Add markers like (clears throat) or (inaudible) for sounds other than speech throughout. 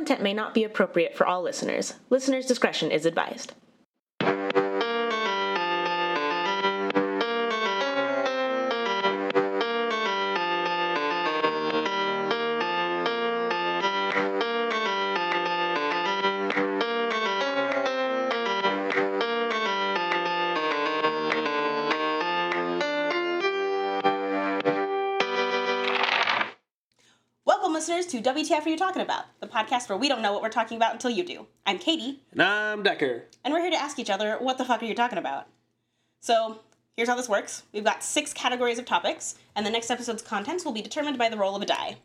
content may not be appropriate for all listeners. Listener's discretion is advised. To WTF Are You Talking About, the podcast where we don't know what we're talking about until you do. I'm Katie, And I'm Decker. and we're here to ask each other, what the fuck are you talking about? So, here's how this works we've got six categories of topics, and the next episode's contents will be determined by the roll of a die.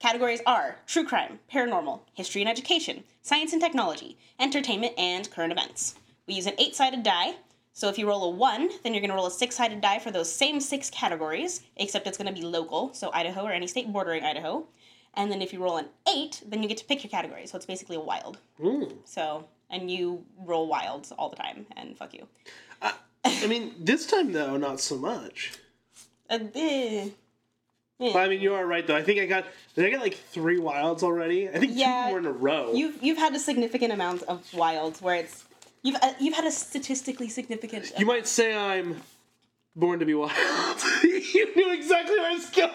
Categories are true crime, paranormal, history and education, science and technology, entertainment, and current events. We use an eight sided die, so if you roll a one, then you're going to roll a six sided die for those same six categories, except it's going to be local, so Idaho or any state bordering Idaho. And then if you roll an eight, then you get to pick your category, so it's basically a wild. Mm. So, and you roll wilds all the time, and fuck you. I mean, this time though, not so much. Uh, eh. But I mean, you are right though. I think I got, I got like three wilds already. I think Yeah, two more in a row. You've you've had a significant amount of wilds where it's you've uh, you've had a statistically significant. You might say I'm born to be wild. (laughs) you knew exactly where I was going.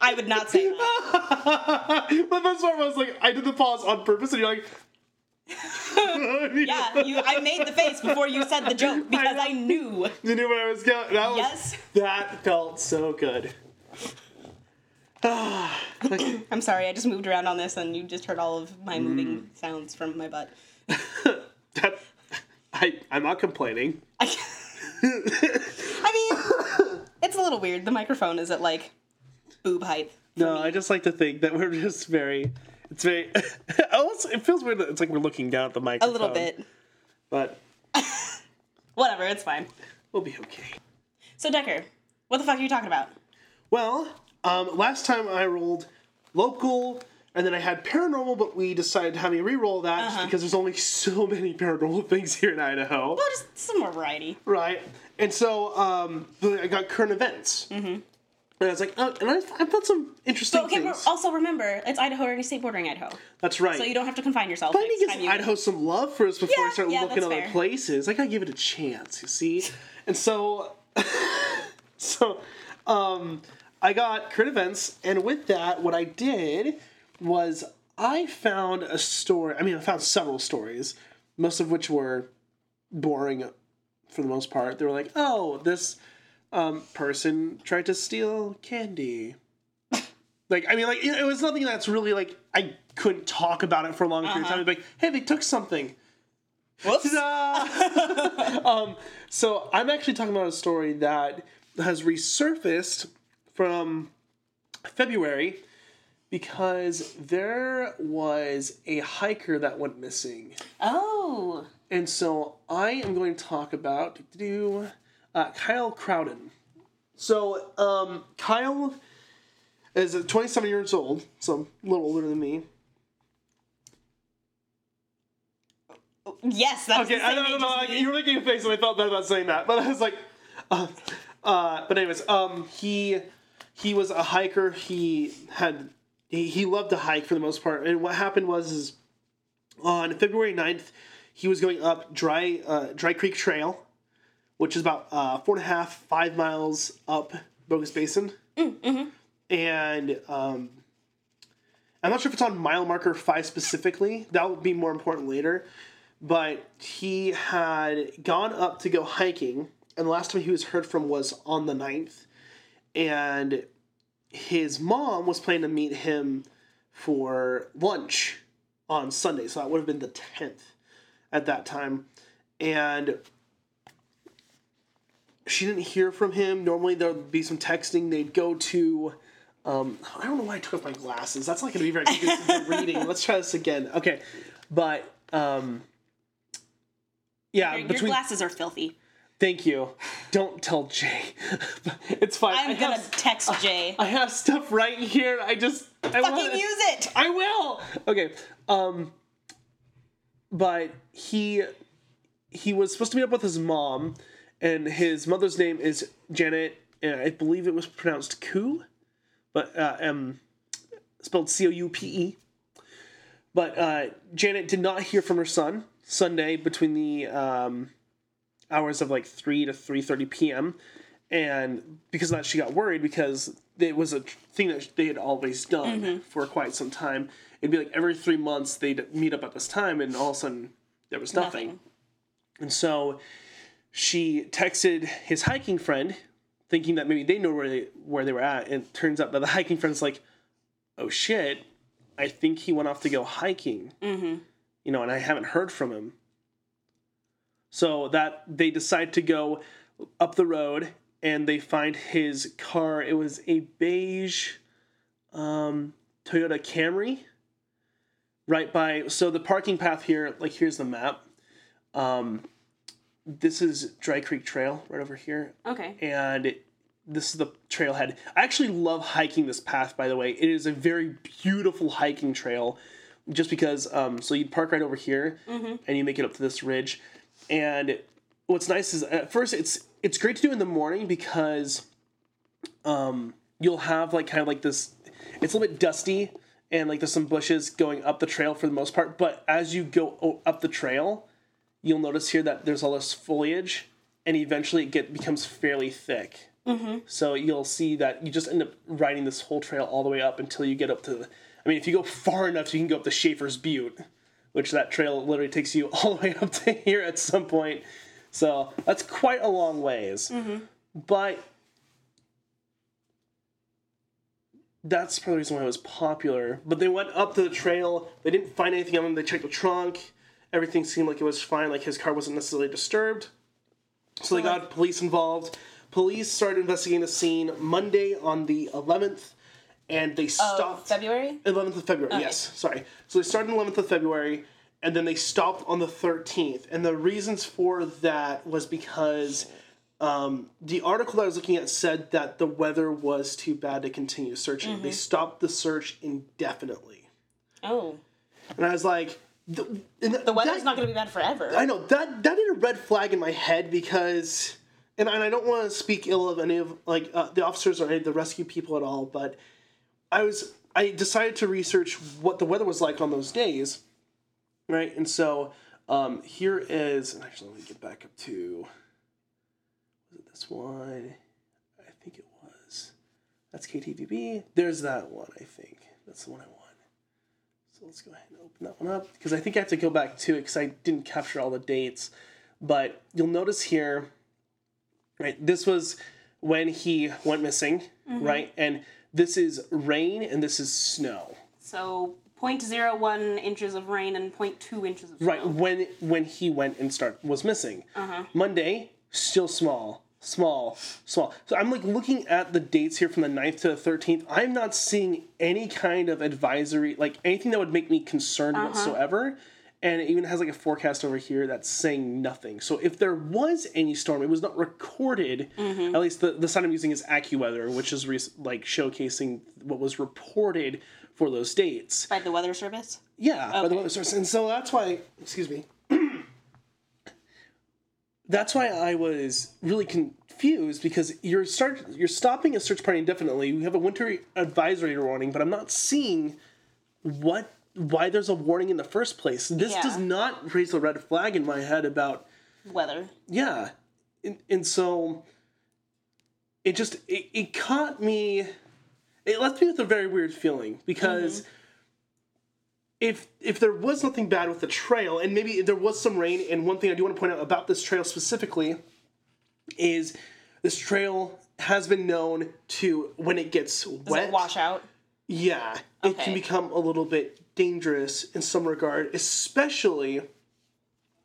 I would not say that. (laughs) but that's why I was like, I did the pause on purpose, and you're like, (laughs) Yeah, you. I made the face before you said the joke because I, knew. You knew where I was going. That was, Yes. That felt so good. (sighs) I'm sorry, I just moved around on this, and you just heard all of my mm. moving sounds from my butt. That, I, I'm not complaining. I (laughs) mean, it's a little weird. The microphone is at like boob height. No, I just like to think that we're just very. It's very. (laughs) also, it feels weird that it's like we're looking down at the microphone. A little bit. But (laughs) Whatever, it's fine. we'll be okay. So Decker, what the fuck are you talking about? Well, um, last time I rolled local, and then I had paranormal, but we decided to have me re-roll that Uh-huh. because there's only so (laughs) many paranormal things here in Idaho, Well, just some more variety. right? And so um, I got current events, mm-hmm. and I was like, oh, and I, I found some interesting But okay, things. also remember, it's Idaho or any state bordering Idaho. That's right. So you don't have to confine yourself. I need to give you- Idaho some love first before I Yeah, start yeah, looking other fair. places. I gotta give it a chance, you see? (laughs) And so, (laughs) so, um, I got current events, and with that, what I did was I found a story. I mean, I found several stories, most of which were boring for the most part. They were like, oh, this um, person tried to steal candy. (laughs) Like, I mean, like, it it was nothing that's really like, I couldn't talk about it for a long period of time. I'd be like, hey, they took something. Whoops. (laughs) Um, so I'm actually talking about a story that has resurfaced from February because there was a hiker that went missing. Oh. And so I am going to talk about do uh, Kyle Crowden. So um, Kyle is 27 years old, so a little older than me. Yes, that's Okay, I don't know. Like, you were making a face, and I felt bad about saying that, but I was like, uh, uh, but anyways, um, he he was a hiker. He had he, he loved to hike for the most part, and what happened was is on February 9th, he was going up Dry uh, Dry Creek Trail, which is about uh, four and a half five miles up Bogus Basin, and um, I'm not sure if it's on mile marker five specifically. That will be more important later. But he had gone up to go hiking, and the last time he was heard from was on the 9th. And his mom was planning to meet him for lunch on Sunday, so that would have been the 10th at that time. And she didn't hear from him. Normally there would be some texting. They'd go to um, I don't know why I took off my glasses. That's not going to be very good (laughs) reading. Let's try this again. Okay, but um, yeah, Your, your between glasses are filthy. Thank you. Don't tell Jay. (laughs) it's fine. I I'm gonna have, text (laughs) Jay. I have stuff right here. I just I Fucking wanna- use it. (laughs) I will. Okay. Um but he he was supposed to meet up with his mom and his mother's name is Janet and I believe it was pronounced Koo, but uh um spelled C O U P E. But uh, Janet did not hear from her son Sunday between the um, hours of like three to three thirty p.m. And because of that, she got worried because it was a thing that they had always done for quite some time. It'd be like every three months they'd meet up at this time, and all of a sudden there was nothing. Nothing. And so she texted his hiking friend, thinking that maybe they know where they where they were at. And it turns out that the hiking friend's like, "Oh shit, I think he went off to go hiking." Mm-hmm. You know, and I haven't heard from him. So that they decide to go up the road and they find his car. It was a beige um, Toyota Camry. Right by so the parking path here, like here's the map. Um, this is Dry Creek Trail right over here, Okay. and it, this is the trailhead. I actually love hiking this path. By the way, it is a very beautiful hiking trail. Just because, um, so you'd park right over here, and you make it up to this ridge. And what's nice is at first it's it's great to do in the morning because um, you'll have like kind of like this. It's a little bit dusty and like there's some bushes going up the trail for the most part. But as you go up the trail, you'll notice here that there's all this foliage, and eventually it get becomes fairly thick. Mm-hmm. So you'll see that you just end up riding this whole trail all the way up until you get up to. The, I mean, if you go far enough, you can go up to Shafer's Butte, which that trail literally takes you (laughs) all the way up to here at some point. So that's quite a long ways. Mm-hmm. But that's part of the reason why it was popular. But they went up to the trail. They didn't find anything on him. They checked the trunk. Everything seemed like it was fine. Like his car wasn't necessarily disturbed. So they got police involved. Police started investigating the scene Monday on the 11th, and they Of stopped. February? 11th of February, yes. Sorry. So they started on the 11th of February, and then they stopped on the 13th. And the reasons for that was because um, the article that I was looking at said that the weather was too bad to continue searching. They stopped the search indefinitely. Oh. And I was like, the, The weather's not going to be bad forever. I know that that did a red flag in my head because, and, and I don't want to speak ill of any of like uh, the officers or any of the rescue people at all, but I was I decided to research what the weather was like on those days, right? And so um, here is and actually let me get back up to was it this one? I think it was. That's KTVB. There's that one. I think that's the one I want. So let's go ahead and open that one up because I think I have to go back to it because I didn't capture all the dates. But you'll notice here, right? This was when he went missing, right? And this is rain and this is snow, So 0.01 inches of rain and 0.2 inches of snow. right? When when he went and start was missing. Uh-huh. Monday still small, small, small. So I'm like looking at the dates here from the 9th to the 13th. I'm not seeing any kind of advisory, like anything that would make me concerned uh-huh. whatsoever. And it even has like a forecast over here that's saying nothing. So if there was any storm, it was not recorded. Mm-hmm. At least the, the sign I'm using is AccuWeather, which is re- like showcasing what was reported for those dates. By the weather service? Yeah, by the weather Service, And so that's why, excuse me, (clears throat) that's why I was really confused because you're start you're stopping a search party indefinitely. We have a winter advisory warning, but I'm not seeing what why there's a warning in the first place. This Yeah. does not raise a red flag in my head about Weather. yeah, and, and so it just it, it caught me. It left me with a very weird feeling because mm-hmm. if if there was nothing bad with the trail, and maybe there was some rain, and one thing I do want to point out about this trail specifically is this trail has been known to when it gets Does wet. it wash out? Yeah, it can become a little bit dangerous in some regard, especially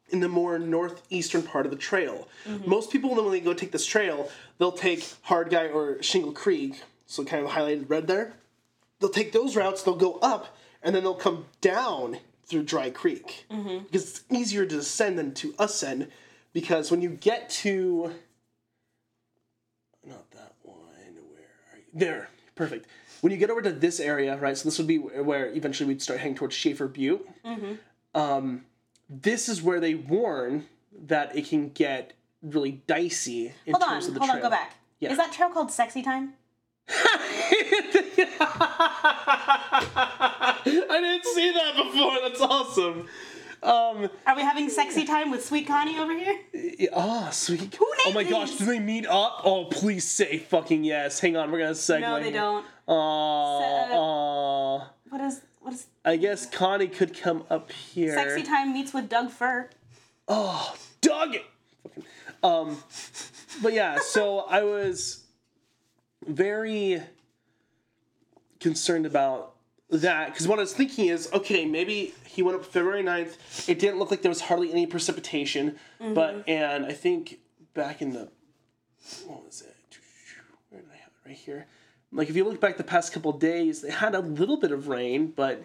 in the more northeastern part of the trail. Mm-hmm. Most people, when they go take this trail, they'll take Hard Guy or Shingle Creek, so kind of highlighted red there. They'll take those routes, they'll go up, and then they'll come down through Dry Creek. Mm-hmm. Because it's easier to descend than to ascend, because when you get to not that one. Where are you? There. Perfect. When you get over to this area, right? So this would be where eventually we'd start heading towards Shafer Butte. Um, this is where they warn that it can get really dicey in Hold on, of the hold on, go back. Yeah. Is that trail called Sexy Time? (laughs) I didn't see that before. That's awesome. Um, Are we having sexy time with Sweet Connie over here? yeah, oh, sweet. Who oh my named gosh, do they meet up? Oh, please say fucking yes. Hang on, we're gonna segue. No, they don't. Aww, What is what is I guess Connie could come up here. sexy time meets with Doug Fur? Oh, Doug. Fucking- Um, but yeah, (laughs) so I was very concerned about that because what I was thinking is, okay, maybe he went up February 9th. It didn't look like there was hardly any precipitation, but and I think back in the what was it? Where did I have it? Right here. Like if you look back the past couple days, they had a little bit of rain, but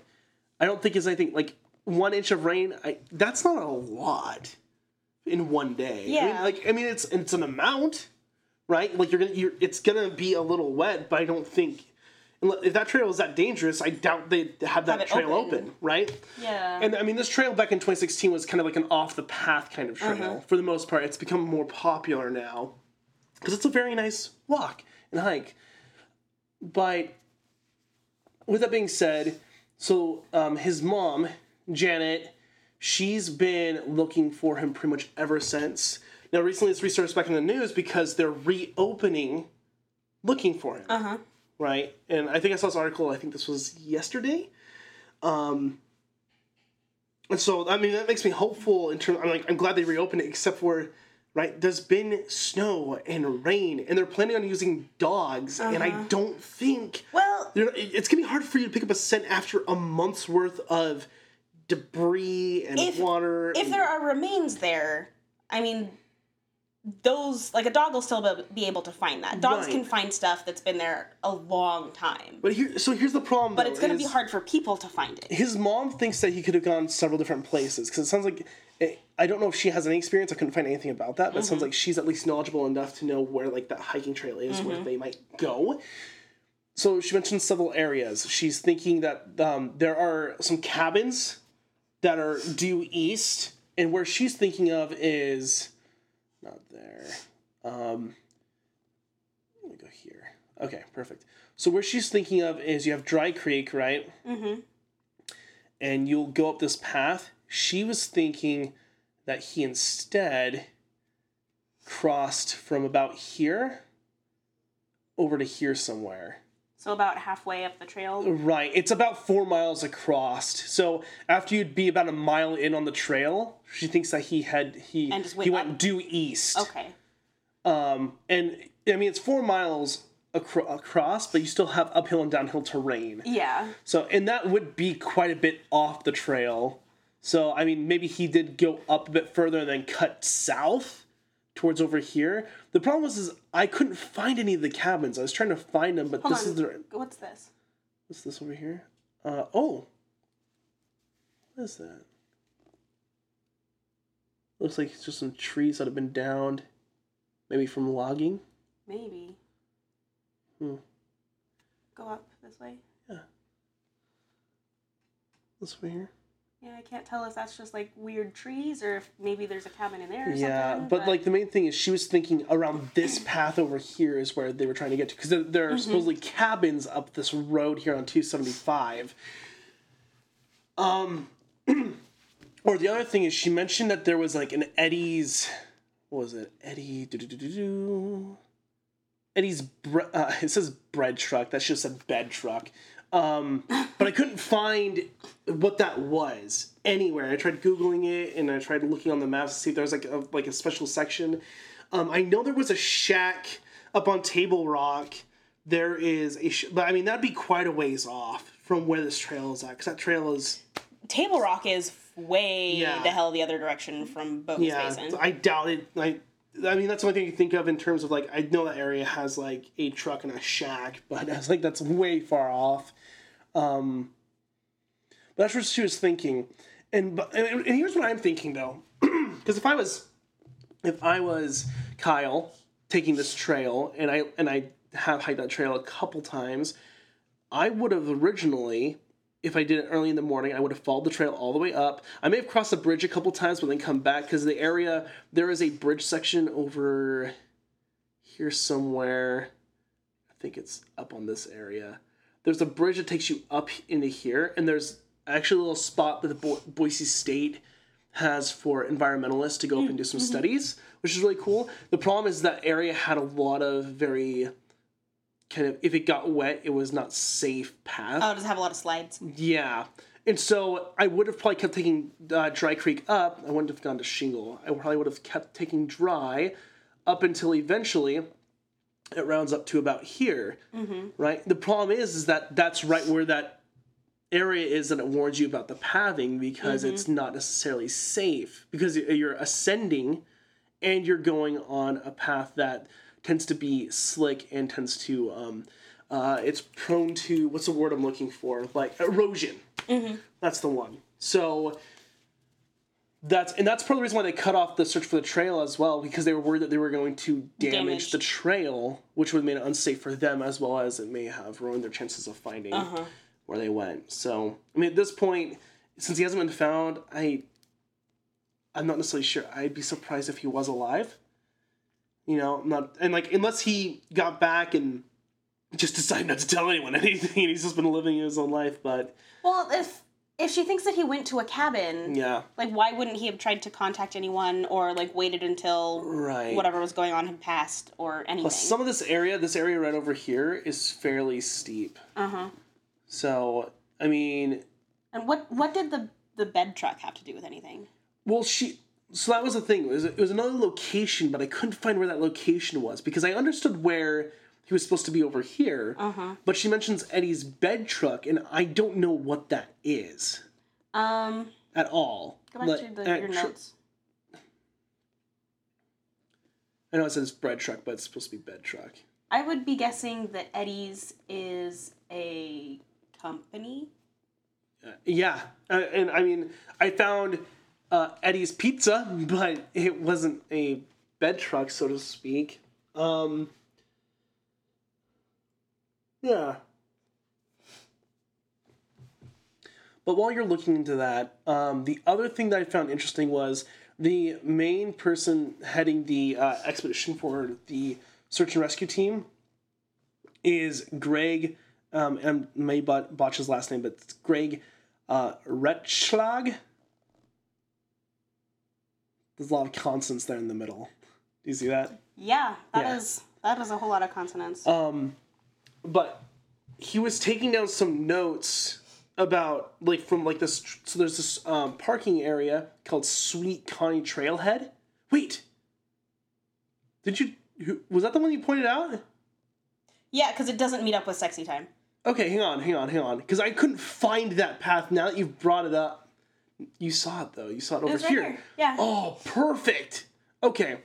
I don't think it's anything like one inch of rain. I that's not a lot in one day. I mean, Yeah. like I mean, it's it's an amount, right? Like you're gonna you're it's gonna be a little wet, but I don't think if that trail is that dangerous, I doubt they have that trail open. open. right? Yeah. And I mean, this trail back in 2016 was kind of like an off the path kind of trail. Uh-huh. For the most part, it's become more popular now because it's a very nice walk and hike. But with that being said, so um, his mom, Janet, she's been looking for him pretty much ever since. Now, recently it's resurfaced back in the news because they're reopening looking for him. uh huh. Right? And I think I saw this article, I think this was yesterday. Um, and so, I mean, that makes me hopeful in terms, I'm like, I'm glad they reopened it, except for, right, there's been snow and rain, and they're planning on using dogs, and I uh-huh. don't think Well, you know, it's gonna be hard for you to pick up a scent after a month's worth of debris and If- water. if and- there are remains there, I mean, those like a dog will still be- able to find that. Dogs Right. can find stuff that's been there a long time, but here, so here's the problem. but though, it's going to be hard for people to find it. His mom thinks that he could have gone several different places because it sounds like it, I don't know if she has any experience. I couldn't find anything about that, but it Mm-hmm. sounds like she's at least knowledgeable enough to know where like that hiking trail is, Mm-hmm. where they might go. So she mentioned several areas. She's thinking that um, there are some cabins that are due east, and where she's thinking of is not there. Um, let me go here. Okay, perfect. So where she's thinking of is you have Dry Creek, right? Mm-hmm. And you'll go up this path. She was thinking that he instead crossed from about here over to here somewhere. So about halfway up the trail. Right. It's about four miles across. So after you'd be about a mile in on the trail, she thinks that he had he And just he went went up. due east. Okay. Um, and I mean it's four miles acro- across, but you still have uphill and downhill terrain. Yeah. So and that would be quite a bit off the trail. So I mean maybe he did go up a bit further and then cut south towards over here. The problem was is I couldn't find any of the cabins. I was trying to find them, but Hold this on. is the What's this? What's this over here? Uh oh. What is that? Looks like it's just some trees that have been downed. Maybe from logging. Maybe. Hmm. Go up this way. Yeah. This way here. Yeah, I can't tell if that's just like weird trees or if maybe there's a cabin in there or Yeah, something. but, like the main thing is she was thinking around this path over here is where they were trying to get to because there, there are supposedly cabins up this road here on 275. Um, (clears throat) or the other thing is she mentioned that there was like an Eddie's, what was it? Eddie. Eddie's, bre- uh, (laughs) it says bread truck. That's just a bed truck. Um, but I couldn't find what that was anywhere. I tried googling it and I tried looking on the maps to see if there was like a, like a special section. Um, I know there was a shack up on Table Rock. There is a, sh- but I mean that'd be quite a ways off from where this trail is at because that trail is Table Rock is way Yeah. the hell the other direction from Bogus yeah. Basin. I doubt it. Like I mean that's the only thing you think of in terms of like I know that area has like a truck and a shack, but (laughs) I was like that's way far off. Um, but that's what she was thinking, and but and, and here's what I'm thinking though, (clears throat) because if I was if I was Kyle taking this trail and I and I have hiked that trail a couple times, I would have originally, if I did it early in the morning, I would have followed the trail all the way up. I may have crossed the bridge a couple times, but then come back because the area there is a bridge section over here somewhere. I think it's up on this area. There's a bridge that takes you up into here, and there's actually a little spot that the Bo- Boise State has for environmentalists to go up and do some mm-hmm. Mm-hmm. studies, which is really cool. The problem is that area had a lot of very kind of if it got wet, it was not safe path. Oh, does it have a lot of slides? Yeah. And so I would have probably kept taking uh, Dry Creek up. I wouldn't have gone to Shingle. I probably would have kept taking Dry up until eventually it rounds up to about here. Right. The problem is, is that that's right where that area is, and it warns you about the pathing because it's not necessarily safe because you're ascending and you're going on a path that tends to be slick and tends to um, uh, it's prone to what's the word I'm looking for like erosion. That's the one. So that's and that's part of the reason why they cut off the search for the trail as well because they were worried that they were going to damage, Damage. the trail, which would have made it unsafe for them as well as it may have ruined their chances of finding where they went. So I mean, at this point, since he hasn't been found, I I'm not necessarily sure. I'd be surprised if he was alive. You know, not and like unless he got back and just decided not to tell anyone (laughs) anything, and he's just been living his own life. But Well, if if she thinks that he went to a cabin, yeah, like why wouldn't he have tried to contact anyone or like waited until right. whatever was going on had passed or anything? Plus, some of this area, this area right over here, is fairly steep. uh huh. So I mean, And what what did the the bed truck have to do with anything? Well, she. So that was the thing. It was, it was another location, but I couldn't find where that location was because I understood where he was supposed to be over here. Uh-huh. But she mentions Eddie's bed truck, and I don't know what that is Um, at all. go back to the, your tr- notes. I know it says bread truck, but it's supposed to be bed truck. I would be guessing that Eddie's is a company. Uh, yeah, uh, and I mean, I found uh, Eddie's Pizza, (laughs) but it wasn't a bed truck, so to speak. Um, yeah. But while you're looking into that, um, the other thing that I found interesting was the main person heading the uh, expedition for the search and rescue team is Greg. Um, and I may botch his last name, but it's Greg uh, Retschlag. There's a lot of consonants there in the middle. Do you see that? Yeah, that is Yeah. that is a whole lot of consonants. Um, but he was taking down some notes about like from like this. So there's this um, parking area called Sweet Connie Trailhead. Wait, did you? who- Was that the one you pointed out? yeah, because it doesn't meet up with sexy time. Okay, hang on, hang on, hang on. Because I couldn't find that path. Now that you've brought it up, you saw it though. You saw it over right here. here, yeah. Oh, perfect. Okay.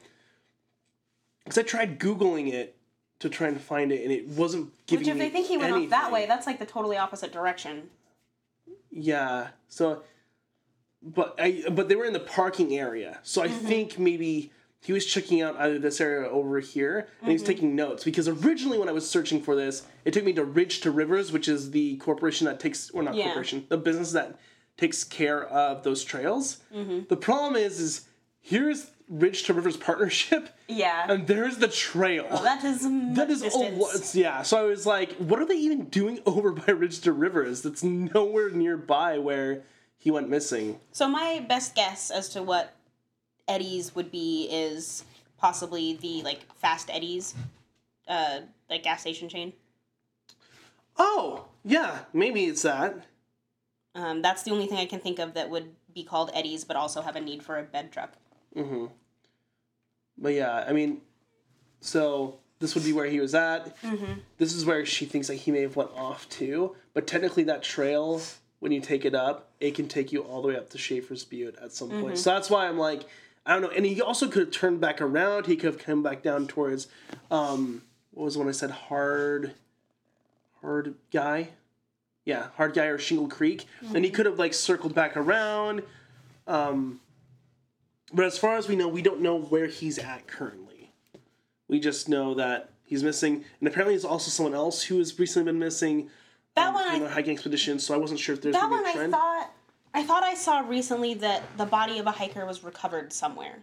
Because I tried googling it to try and find it, and it wasn't giving me Which if they think he went off that way, that's like the totally opposite direction. Yeah. So, but I but they were in the parking area, so I Mm-hmm. think maybe he was checking out either this area over here, and Mm-hmm. he was taking notes because originally when I was searching for this, it took me to Ridge to Rivers, which is the corporation that takes or not Yeah. corporation, the business that takes care of those trails. Mm-hmm. The problem is, is here's Ridge to Rivers partnership, Yeah. and there's the trail. well, that is That is a Yeah, so I was like, what are they even doing (laughs) over by Ridge to Rivers? That's nowhere nearby where he went missing. So my best guess as to what Eddie's would be is possibly the like Fast Eddie's, uh, like gas station chain. Oh, yeah, maybe it's that. Um, that's the only thing I can think of that would be called Eddie's, but also have a need for a bed truck. Mm-hmm. But yeah, I mean, so this would be where he was at. Mm-hmm. This is where she thinks that he may have went off to. But technically, that trail, when you take it up, it can take you all the way up to Shafer's Butte at some point. So that's why I'm like, I don't know. And he also could have turned back around. He could have come back down towards, um, what was the one I said? Hard, hard guy. Yeah, hard guy or Shingle Creek. And he could have like circled back around. Um, but as far as we know, we don't know where he's at currently. We just know that he's missing, and apparently there's also someone else who has recently been missing. That um, one I- the hiking expedition. So I wasn't sure if there's That one I thought I thought I saw recently that the body of a hiker was recovered somewhere.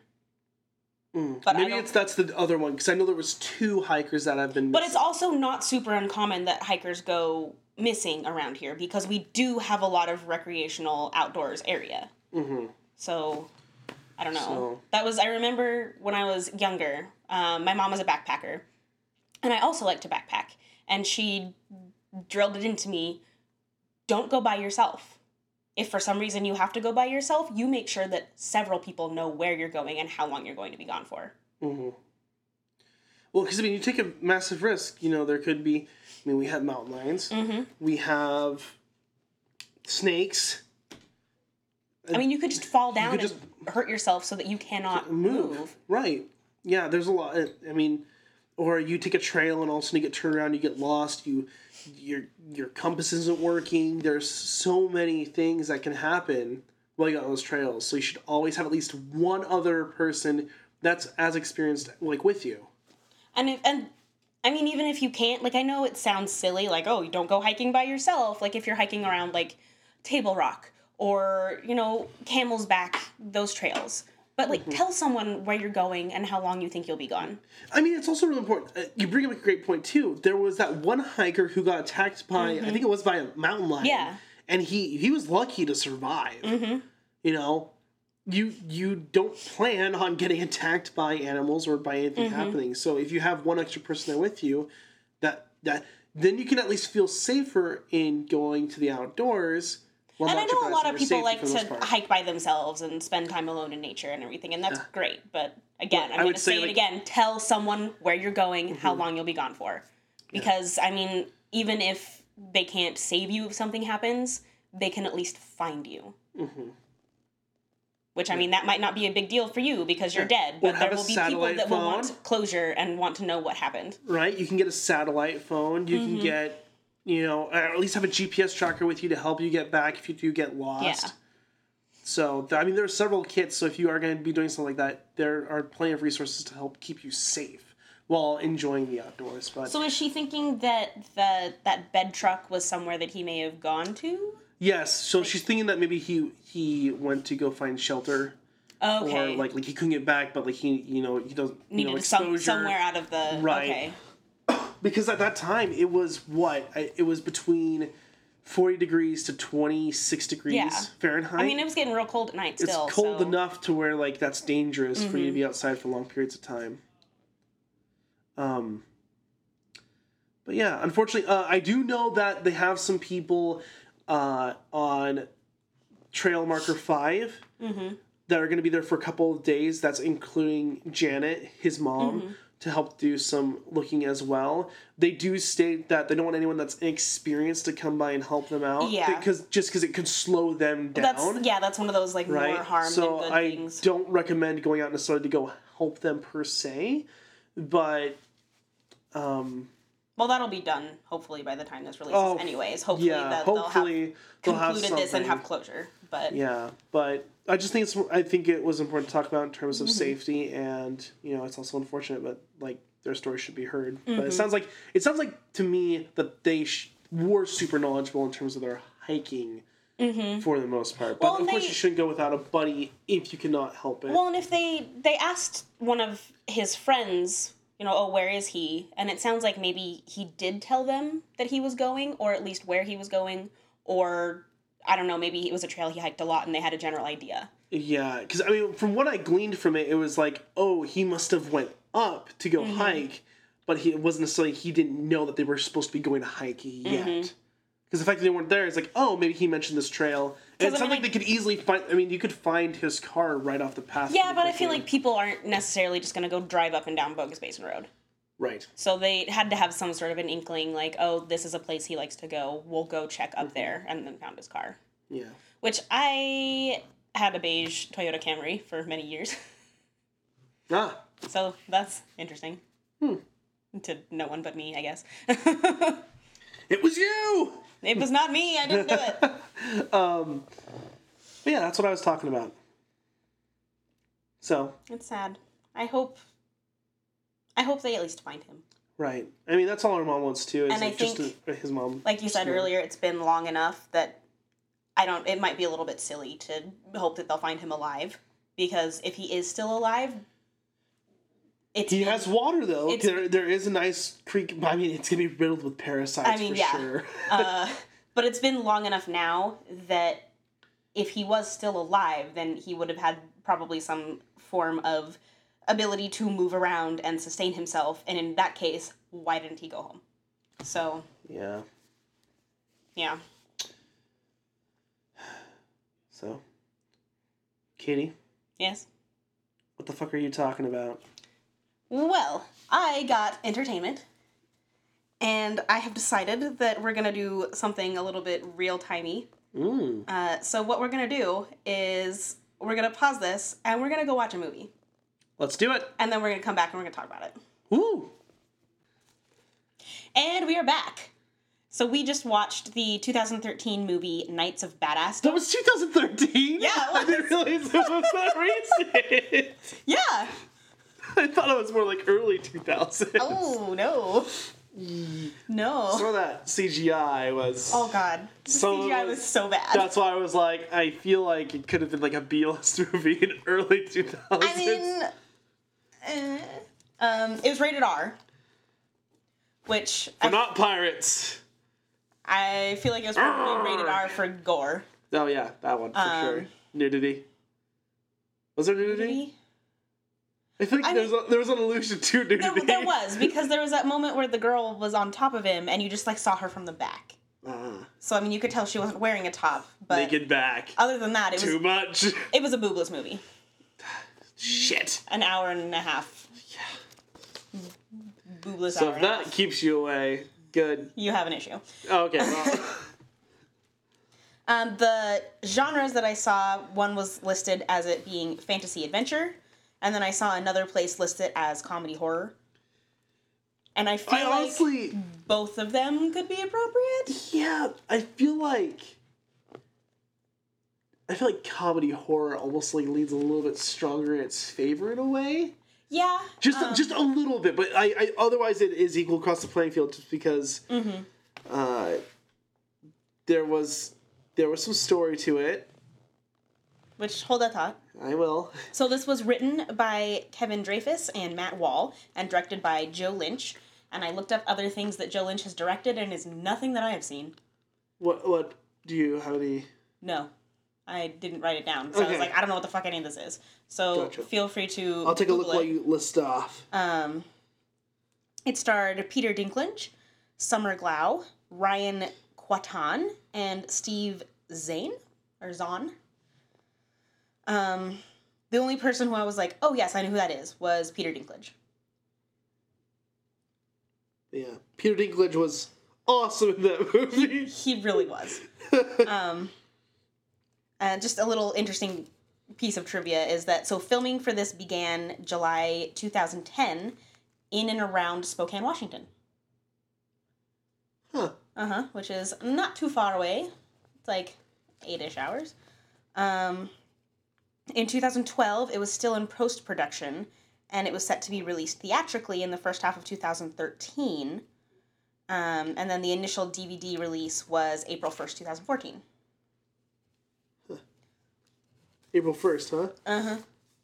But Maybe it's that's the other one because I know there was two hikers that have been. But it's also not super uncommon that hikers go missing around here because we do have a lot of recreational outdoors area. Mm-hmm. So, I don't know. So- That was I remember when I was younger. Um, my mom was a backpacker, and I also like to backpack. And she drilled it into me: don't go by yourself. If for some reason you have to go by yourself, you make sure that several people know where you're going and how long you're going to be gone for. Well, because I mean, you take a massive risk. You know, there could be. I mean, we have mountain lions. Mm-hmm. We have snakes. I mean, you could just fall down and just- hurt yourself so that you cannot Move. move. Right. Yeah. There's a lot. I mean, or you take a trail and all of a sudden you get turned around, you get lost. You, your your compass isn't working. There's so many things that can happen while you're on those trails. So you should always have at least one other person that's as experienced like with you. And if, and I mean, even if you can't, like, I know it sounds silly, like, oh, you don't go hiking by yourself. Like, if you're hiking around like Table Rock or you know Camel's Back, those trails. But like, tell someone where you're going and how long you think you'll be gone. I mean, it's also really important. Uh, you bring up a great point too. There was that one hiker who got attacked by, I think it was by a mountain lion. Yeah. and he he was lucky to survive. Mm-hmm. You know, you you don't plan on getting attacked by animals or by anything Mm-hmm. happening. So if you have one extra person there with you, that that then you can at least feel safer in going to the outdoors. while And I know a lot of people like safety for the to part. hike by themselves and spend time alone in nature and everything, and that's great. But again, Well, I'm going to say, say it again: tell someone where you're going, how Mm-hmm. long you'll be gone for, because I mean, even if they can't save you if something happens, they can at least find you. Mm-hmm. Which I mean, that might not be a big deal for you because you're dead, but have there will be people that will want closure and want to know what happened. right? You can get a satellite phone. You Mm-hmm. can get, you know, or at least have a GPS tracker with you to help you get back if you do get lost. Yeah. So, I mean, there are several kits. So, if you are going to be doing something like that, there are plenty of resources to help keep you safe while enjoying the outdoors. But So is she thinking that the that bed truck was somewhere that he may have gone to? Yes, so she's thinking that maybe he he went to go find shelter, Okay. or like like he couldn't get back, but like he you know he doesn't you needed know some, somewhere out of the Right. okay. (coughs) because at that time it was what it was between. 40 degrees to 26 degrees Yeah. Fahrenheit. I mean, it was getting real cold at night still. it's cold so- Mm-hmm. enough to where like that's dangerous for you to be outside for long periods of time. Um, but yeah, unfortunately, uh, I do know that they have some people uh, on trail marker 5 Mm-hmm. that are going to be there for a couple of days. That's including Janet, his mom. Mm-hmm. To help do some looking as well, they do state that they don't want anyone that's inexperienced to come by and help them out. Yeah. because just because it could slow them down That's yeah, that's one of those like right? more harm so than good I things. don't recommend going out necessarily to go help them per se, but um, Well, that'll be done hopefully by the time this releases, Oh, anyways. Hopefully yeah, that hopefully they'll they'll have have concluded this and have closure. But yeah, but I just think it's I think it was important to talk about in terms of Mm-hmm. safety, and you know it's also unfortunate, but like their story should be heard. But Mm-hmm. it sounds like it sounds like to me that they sh- were super knowledgeable in terms of their hiking. For the most part, but Mm-hmm. Well, of course they- you shouldn't go without a buddy if you cannot help it. well, and if they they asked one of his friends, you know, oh, where is he? And it sounds like maybe he did tell them that he was going, or at least where he was going, or I don't know, maybe it was a trail he hiked a lot and they had a general idea. Yeah, because I mean, from what I gleaned from it, it was like, oh, he must have went up to go mm-hmm. hike, but he it wasn't necessarily he didn't know that they were supposed to be going to hike yet. Mm-hmm. Because the fact that they weren't there, it's like, oh, maybe he mentioned this trail. And it 'Cause, I sounds mean, like they could easily find. I mean, you could find his car right off the path. Yeah, but I feel like people aren't necessarily just going to go drive up and down Bogus Basin Road. right. So they had to have some sort of an inkling, like, oh, this is a place he likes to go. We'll go check up there, and then found his car. Yeah. Which I had a beige Toyota Camry for many years, (laughs) Ah, so that's interesting. Hmm. To no one but me, I guess. (laughs) it was you. It was not me. I didn't do it. (laughs) Um, but yeah, that's what I was talking about. So It's sad. I hope. I hope they at least find him. right. I mean, that's all our mom wants too. Is And I think- to- his mom. Like you said earlier, it's been long enough that I don't. It might be a little bit silly to hope that they'll find him alive because if he is still alive, It's He been- has water though. There, there is a nice creek. I mean, it's gonna be riddled with parasites I mean, for yeah. sure. (laughs) uh, but it's been long enough now that if he was still alive, then he would have had probably some form of ability to move around and sustain himself. And in that case, why didn't he go home? So, yeah. yeah. So, Katie, Yes. what the fuck are you talking about? Well, I got entertainment, and I have decided that we're gonna do something a little bit real timey. Mm. Uh, so what we're gonna do is we're gonna pause this and we're gonna go watch a movie, Let's do it. and then we're gonna come back and we're gonna talk about it. Woo! And we are back. So we just watched the 2013 movie Knights of Badass. That was 2013. Yeah, it (laughs) I didn't realize it was that recent. (laughs) Yeah. (laughs) I thought it was more like early 2000s. Oh no. No. Some of that CGI was. Oh god. The CGI was- was so bad. That's why I was like, I feel like it could have been like a B-list (laughs) movie in early 2000s. I mean, eh. um, it was rated R, which I, We're not pirates. I feel like it was probably rated R for gore. Oh yeah, that one for Um, sure. Nudity. Was there nudity? Maybe? I think I there, was a, there was an allusion to nudity. There, there was because there was that moment where the girl was on top of him and you just like saw her from the back. Ah, So I mean, you could tell she wasn't wearing a top, but naked back. other than that, it Too was too much. it was a boobless movie. Shit. An hour and a half. Yeah. Boobless So hour. if and that half. keeps you away, good. You have an issue. Oh, okay. Well, (laughs) Um, the genres that I saw, one was listed as it being fantasy adventure, and then I saw another place listed as comedy horror. And I feel I like honestly, both of them could be appropriate. yeah, I feel like. I feel like comedy horror almost like leads a little bit stronger in its favor in a way. Yeah. Just um, just a little bit, but I, I otherwise it is equal across the playing field just because mhm. uh, there was there was some story to it. Which hold that thought. I will. So this was written by Kevin Dreyfuss and Matt Wall, and directed by Joe Lynch. And I looked up other things that Joe Lynch has directed, and is nothing that I have seen. What what do you have any? No, I didn't write it down. So I was like, I don't know what the fuck any of this is. So Gotcha. feel free to. I'll take a look Google while you list off. Um, it starred Peter Dinklage, Summer Glau, Ryan Kwanten, and Steve Zane or Zahn. Um, the only person who I was like, oh yes, I know who that is, was Peter Dinklage. Yeah, Peter Dinklage was awesome in that movie. (laughs) He really was. (laughs) um, and just a little interesting piece of trivia is that so filming for this began July 2010 in and around Spokane, Washington. huh. Uh huh. Which is not too far away. It's like eight ish hours. Um, in 2012, it was still in post production, and it was set to be released theatrically in the first half of 2013. Um, and then the initial DVD release was April 1st, 2014. April first, huh? Uh huh.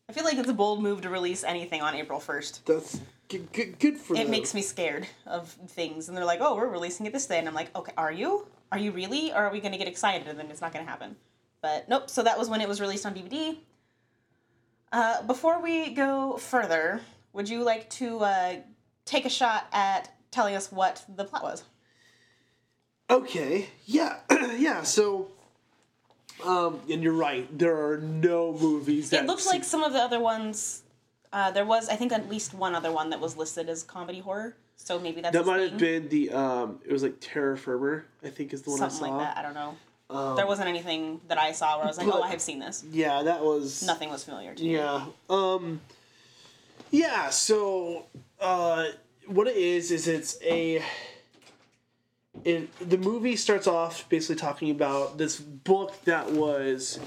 I feel like it's a bold move to release anything on April 1st. That's good. Good, good for It them. makes me scared of things. And they're like, oh, we're releasing it this day. And I'm like, okay, are you? Are you really? Or are we going to get excited and then it's not going to happen? But nope. So that was when it was released on DVD. Uh, before we go further, would you like to uh, take a shot at telling us what the plot was? Okay. Yeah. (clears throat) yeah. So. Um, and you're right. There are no movies that It looks like some of the other ones. Uh, there was, I think, at least one other one that was listed as comedy horror. So maybe that's that might have been the um. It was like Terror Firmer. I think is the one something I saw. like that. I don't know. Um, there wasn't anything that I saw where I was like, but- oh, I have seen this. Yeah, that was Nothing was familiar to me. Yeah. Um Yeah, so uh what it is is it's a it, the movie starts off basically talking about this book that was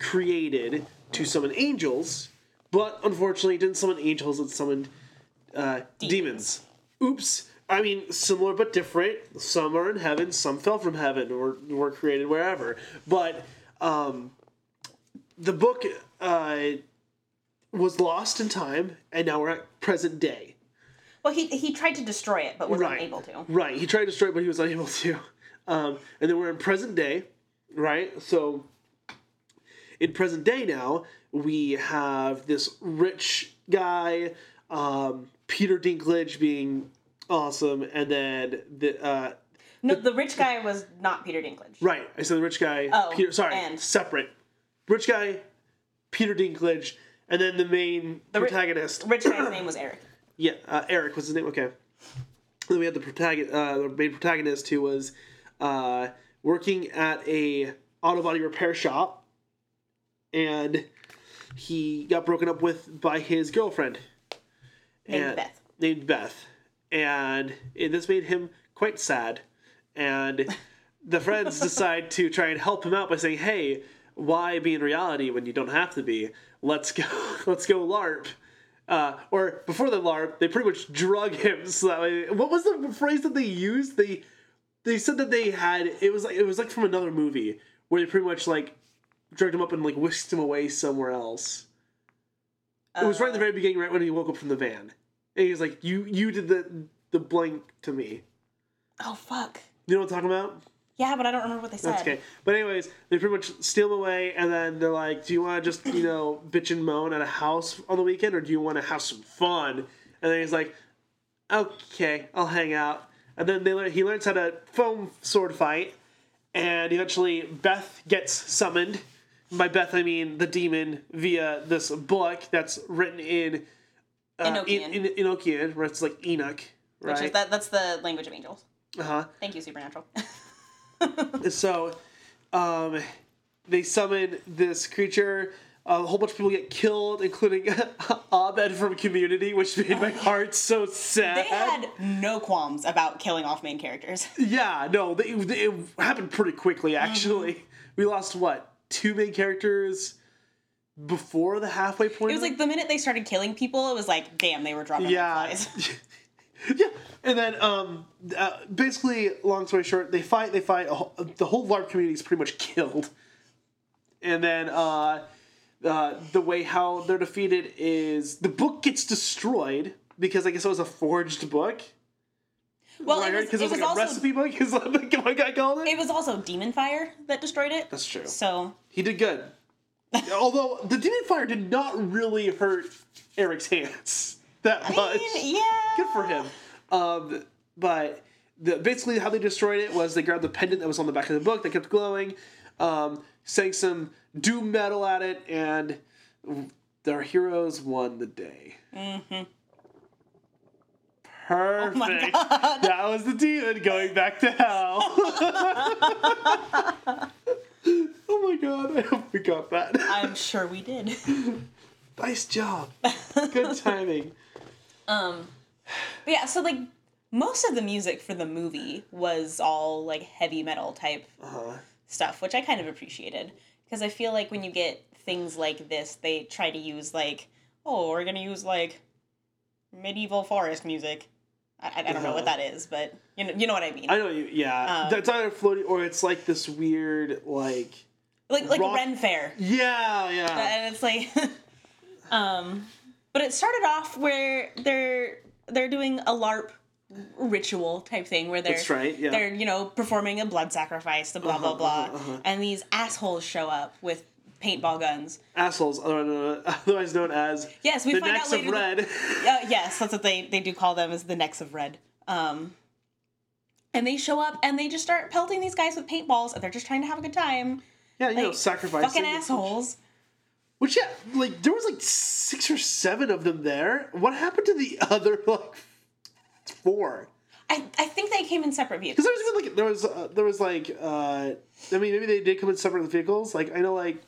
created to summon angels, but unfortunately it didn't summon angels, it summoned uh, demons. Oops. I mean, similar but different. Some are in heaven, some fell from heaven or were created wherever. But um, the book uh, was lost in time, and now we're at present day. Well, he he tried to destroy it, but was Right. unable to. Right. He tried to destroy it, but he was unable to. Um, and then we're in present day, right? So in present day now, we have this rich guy, um, Peter Dinklage being awesome, and then the uh, No, the rich guy was not Peter Dinklage. right. I said the rich guy. Oh, Peter. Sorry, and- separate. Rich guy, Peter Dinklage, and then the main ri- protagonist. Rich guy's name was Eric. (coughs) Yeah, uh, Eric was his name. Okay. Then we had the protagonist, uh, the main protagonist, who was uh, working at a auto body repair shop, and he got broken up with by his girlfriend, Named and- Beth. Named Beth, and it, this made him quite sad, and the friends (laughs) decide to try and help him out by saying, "Hey, why be in reality when you don't have to be? Let's go, (laughs) let's go LARP." Uh, or before the LARP, they pretty much drug him. (laughs) So that way, what was the phrase that they used? They they said that they had it was like it was like from another movie where they pretty much like drugged him up and like whisked him away somewhere else. It was right in the very beginning, right when he woke up from the van, and he was like, "You you did the the blank to me." Oh fuck. You know what I'm talking about? Yeah, but I don't remember what they said. That's okay. But anyways, they pretty much steal him away, and then they're like, "Do you want to just you know (clears throat) bitch and moan at a house on the weekend, or do you want to have some fun?" And then he's like, "Okay, I'll hang out." And then they learn, he learns how to foam sword fight, and eventually Beth gets summoned. By Beth, I mean the demon via this book that's written in uh, Enochian. in, in Enochian, where it's like Enoch, Which is right? that that's the language of angels. Uh huh. Thank you, Supernatural. So, um, they summon this creature. A whole bunch of people get killed, including (laughs) Abed from Community, which made my (laughs) heart so sad. they had no qualms about killing off main characters. (laughs) yeah, no, they, they, it happened pretty quickly. Actually, Mm-hmm. we lost what two main characters before the halfway point. It was like the minute they started killing people, it was like, damn, they were dropping yeah, flies. (laughs) yeah. And then, um, uh, basically, long story short, they fight. They fight. Whole, the whole LARP community is pretty much (laughs) killed. And then, uh, uh, the way how they're defeated is the book gets destroyed because I guess it was a forged book. Well, right? it was, Because it it was like a also recipe book. (laughs) Is what guy called it. it was also demon fire that destroyed it. That's true. So He did good. Although the demon fire did not really hurt Eric's hands that I much. mean, yeah, good for him. Um, but the, basically, how they destroyed it was they grabbed the pendant that was on the back of the book that kept glowing, um, sang some doom metal at it, and their heroes won the day. Mm-hmm. Perfect. Oh my (laughs) God. That was the demon going back to hell. (laughs) (laughs) oh my god! I hope we got that. I'm sure we did. (laughs) nice job. (laughs) Good timing. Um, but yeah, so like most of the music for the movie was all like heavy metal type Uh-huh. stuff, which I kind of appreciated because I feel like when you get things like this, they try to use like, oh, we're gonna use like medieval forest music. I, I don't know what that is, but you know, you know what I mean. I know you. Yeah, Um, that's either floating or it's like this weird, like like like rock- Ren Fair. yeah, yeah. and it's like (laughs) um but it started off where they're they're doing a larp ritual type thing where they're right, yeah. they're you know performing a blood sacrifice the blah blah Uh-huh, blah uh-huh, uh-huh. and these assholes show up with paintball guns Assholes, otherwise (laughs) otherwise known as yes we the find necks out of later red. that- (laughs) uh, yes that's what they they do call them is the necks of red um and they show up and they just start pelting these guys with paintballs and they're just trying to have a good time yeah, you know, Like, sacrificing. fucking assholes Which yeah, like there was like six or seven of them there. What happened to the (laughs) other like four? I, I think they came in separate vehicles Because there was even like there was uh, there was like uh, I mean maybe they did come in separate vehicles. Like I know like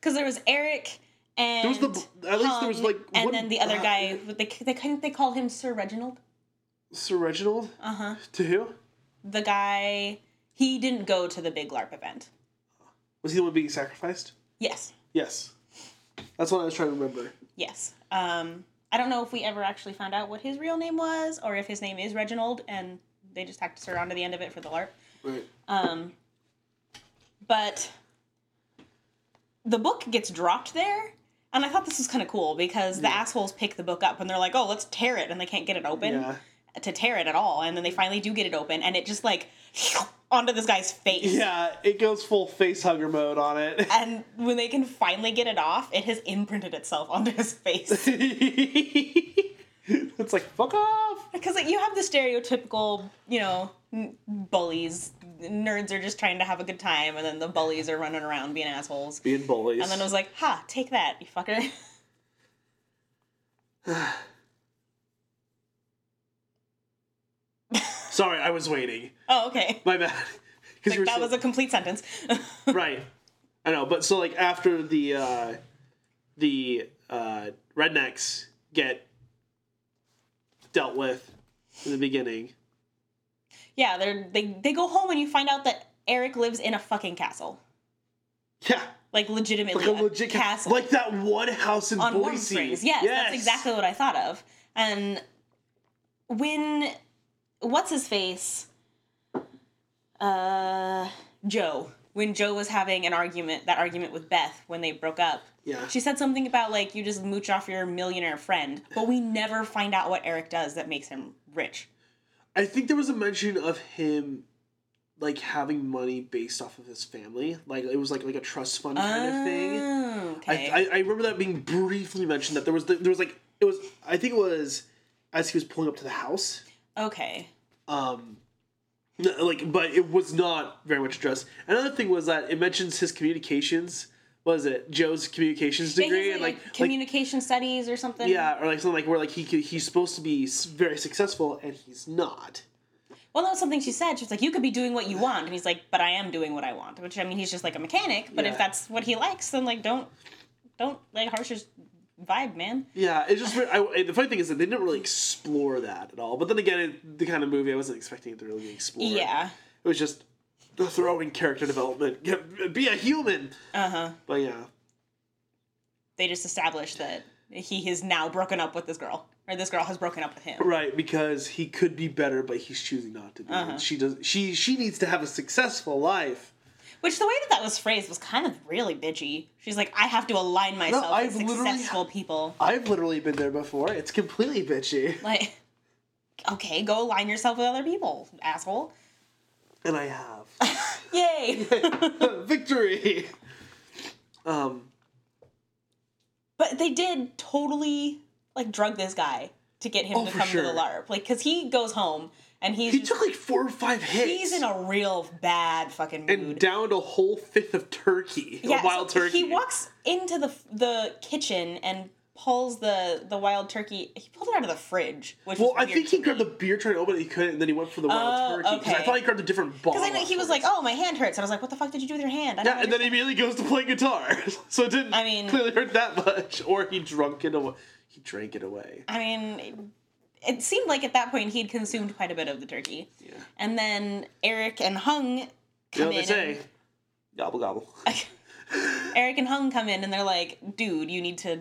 because there was Eric and There was the- at least there was, like, and then the other uh, guy they they couldn't they call him Sir Reginald. Sir Reginald? Uh huh to who? The guy he didn't go to the big LARP event. Was he the one being sacrificed? yes. Yes, that's what I was trying to remember. yes. Um I don't know if we ever actually found out what his real name was or if his name is Reginald and they just tacked Sir onto the end of it for the LARP. Right. um but the book gets dropped there And I thought this was kind of cool because the assholes pick the book up and they're like, "Oh, let's tear it," and they can't get it open Yeah. to tear it at all. And then they finally do get it open, and it just like (laughs) onto this guy's face. Yeah, it goes full face hugger mode on it. (laughs) And when they can finally get it off, it has imprinted itself (laughs) onto his face. it's like fuck off. Because like, you have the stereotypical, you know, bullies. Nerds are just trying to have a good time, and then the bullies are running around being assholes. Being bullies. And then it was like, ha, take that, you fucker. (sighs) Sorry, I was waiting. (laughs) oh, okay. My bad. Like, that was a complete sentence. (laughs) right. I know, but so like after the uh, the uh, rednecks get dealt with in the beginning. Yeah, they're they they go home and you find out that Eric lives in a fucking castle. Yeah, Like legitimately like a legit ca- castle. like that one house in on Boise. Springs. Yes, that's exactly what I thought of. And when what's his face? Uh Joe. When Joe was having an argument, that argument with Beth when they broke up. Yeah. She said something about like you just mooch off your millionaire friend, but we never find out what Eric does that makes him rich. I think there was a mention of him like having money based off of his family. Like it was like like a trust fund kind of thing. Oh, okay. I, I, I remember that being briefly mentioned that there was the, there was like it was I think it was as he was pulling up to the house. okay. Um, like, but it was not very much addressed. Another thing was that it mentions his communications. What is it? Joe's communications degree and like, like, like communication studies or something. yeah, or like something like where like he could, he's supposed to be very successful and he's not. Well, that was something she said. She was like, "You could be doing what you want," and he's like, "But I am doing what I want." Which I mean, he's just like a mechanic. But Yeah. if that's what he likes, then like, don't, don't like harsh his vibe, man. Yeah, it's just. I- the funny thing is that they didn't really explore that at all. But then again, it, the kind of movie I wasn't expecting it to really explore. Yeah. it was just throwing character development. Get- Be a human. Uh huh. But yeah, They just established that he has now broken up with this girl, or this girl has broken up with him. right because he could be better, but he's choosing not to be. Uh-huh. She does. She she needs to have a successful life. Which the way that that was phrased was kind of really bitchy. She's like, "I have to align myself I've with literally- successful people." I've literally been there before. It's completely bitchy, Like, (laughs) okay, go align yourself with other people, asshole. And I have (laughs) Yay! (laughs) victory. Um. But they did totally like drug this guy to get him Oh, to come to the LARP. Like, cause he goes home and he's He just- took like four or five hits. he's in a real bad fucking mood. and downed a whole fifth of turkey, yeah, a wild so turkey. He walks into the the kitchen and pulls the the wild turkey. He pulled it out of the fridge, which Well, I think he to grabbed the beer trying to open it. He couldn't, and then he went for the wild Oh, turkey. 'cause I thought he grabbed a different bottle. Because he was like, "Oh, my hand hurts," and I was like, "What the fuck did you do with your hand?" I Yeah, and then he immediately goes to play guitar. (laughs) so it didn't I mean- clearly hurt that much. Or he drunk it away. He drank it away. I mean, it, it seemed like at that point he'd consumed quite a bit of the turkey. Yeah. And then Eric and Hung You come know what they in. say? and- Gobble gobble. (laughs) Eric and Hung come in and they're like, dude, you need to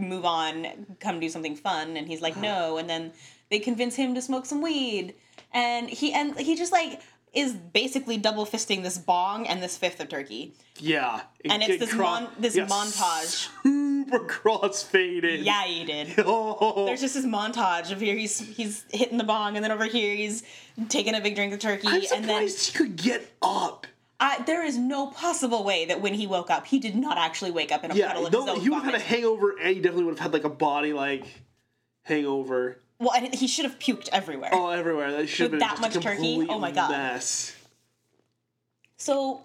move on, come do something fun. And he's like, no. And then they convince him to smoke some weed. And he and he just like is basically double fisting this bong and this fifth of turkey. Yeah. And it's this mon- this montage. Super (laughs) crossfaded. Yeah, he did. (laughs) Oh. There's just this montage of here he's he's hitting the bong and then over here he's taking a big drink of turkey I'm and then surprised he could get up. I, there is no possible way that when he woke up he did not actually wake up in a Yeah, puddle of no, his own he would have had a hangover, and he definitely would have had like a body like hangover. Well, and he should have puked everywhere. Oh, everywhere. That should have been that much turkey? Oh my God. Mess. So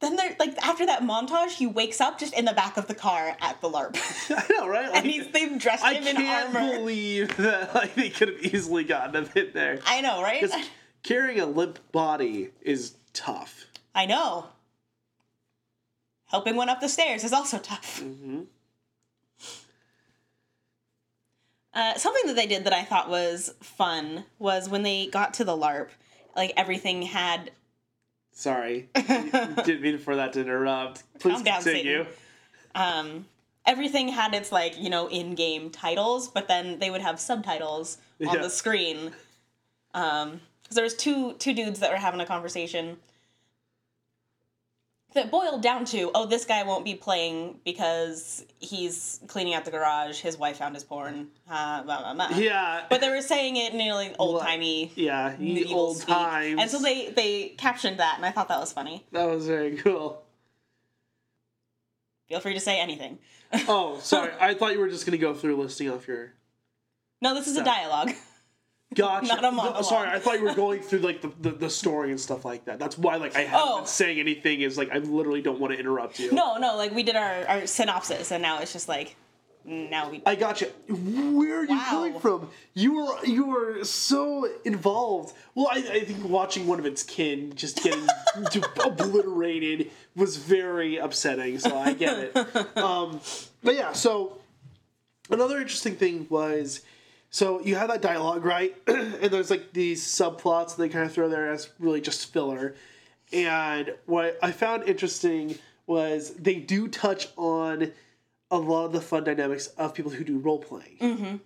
then there like after that montage, he wakes up just in the back of the car at the LARP. (laughs) I know, right? Like, (laughs) and he's they've dressed I him in armor. I can't believe that (laughs) like they could have easily gotten him in there. I know, right? Carrying a limp body is tough. I know. Helping one up the stairs is also tough. Mm-hmm. Uh, something that they did that I thought was fun was when they got to the LARP, like everything had Sorry, (laughs) didn't mean for that to interrupt. Please Calm down, continue. Satan. um, everything had its like you know in-game titles, but then they would have subtitles on Yeah. the screen. Um, 'cause there was two two dudes that were having a conversation. that boiled down to oh this guy won't be playing because he's cleaning out the garage his wife found his porn uh, blah, blah, blah. Yeah. but they were saying it in like old timey yeah, old times. and so they they captioned that and i thought that was funny that was very cool. feel free to say anything Oh, sorry. (laughs) I thought you were just gonna go through listing off your. no this is a dialogue Gotcha. Not a No, sorry, I thought you were going through like the, the, the story and stuff like that. That's why like I haven't Oh. been saying anything. Is like I literally don't want to interrupt you. no no like we did our, our synopsis and now it's just like now we I got you. Where are you Wow. coming from? You were you were so involved. Well, I, I think watching one of its kin just getting (laughs) obliterated was very upsetting. So I get it. (laughs) Um, but yeah, so another interesting thing was. So you have that dialogue, right? (clears throat) and there's like these subplots that they kind of throw there as really just filler. And what I found interesting was they do touch on a lot of the fun dynamics of people who do role playing. Mm-hmm.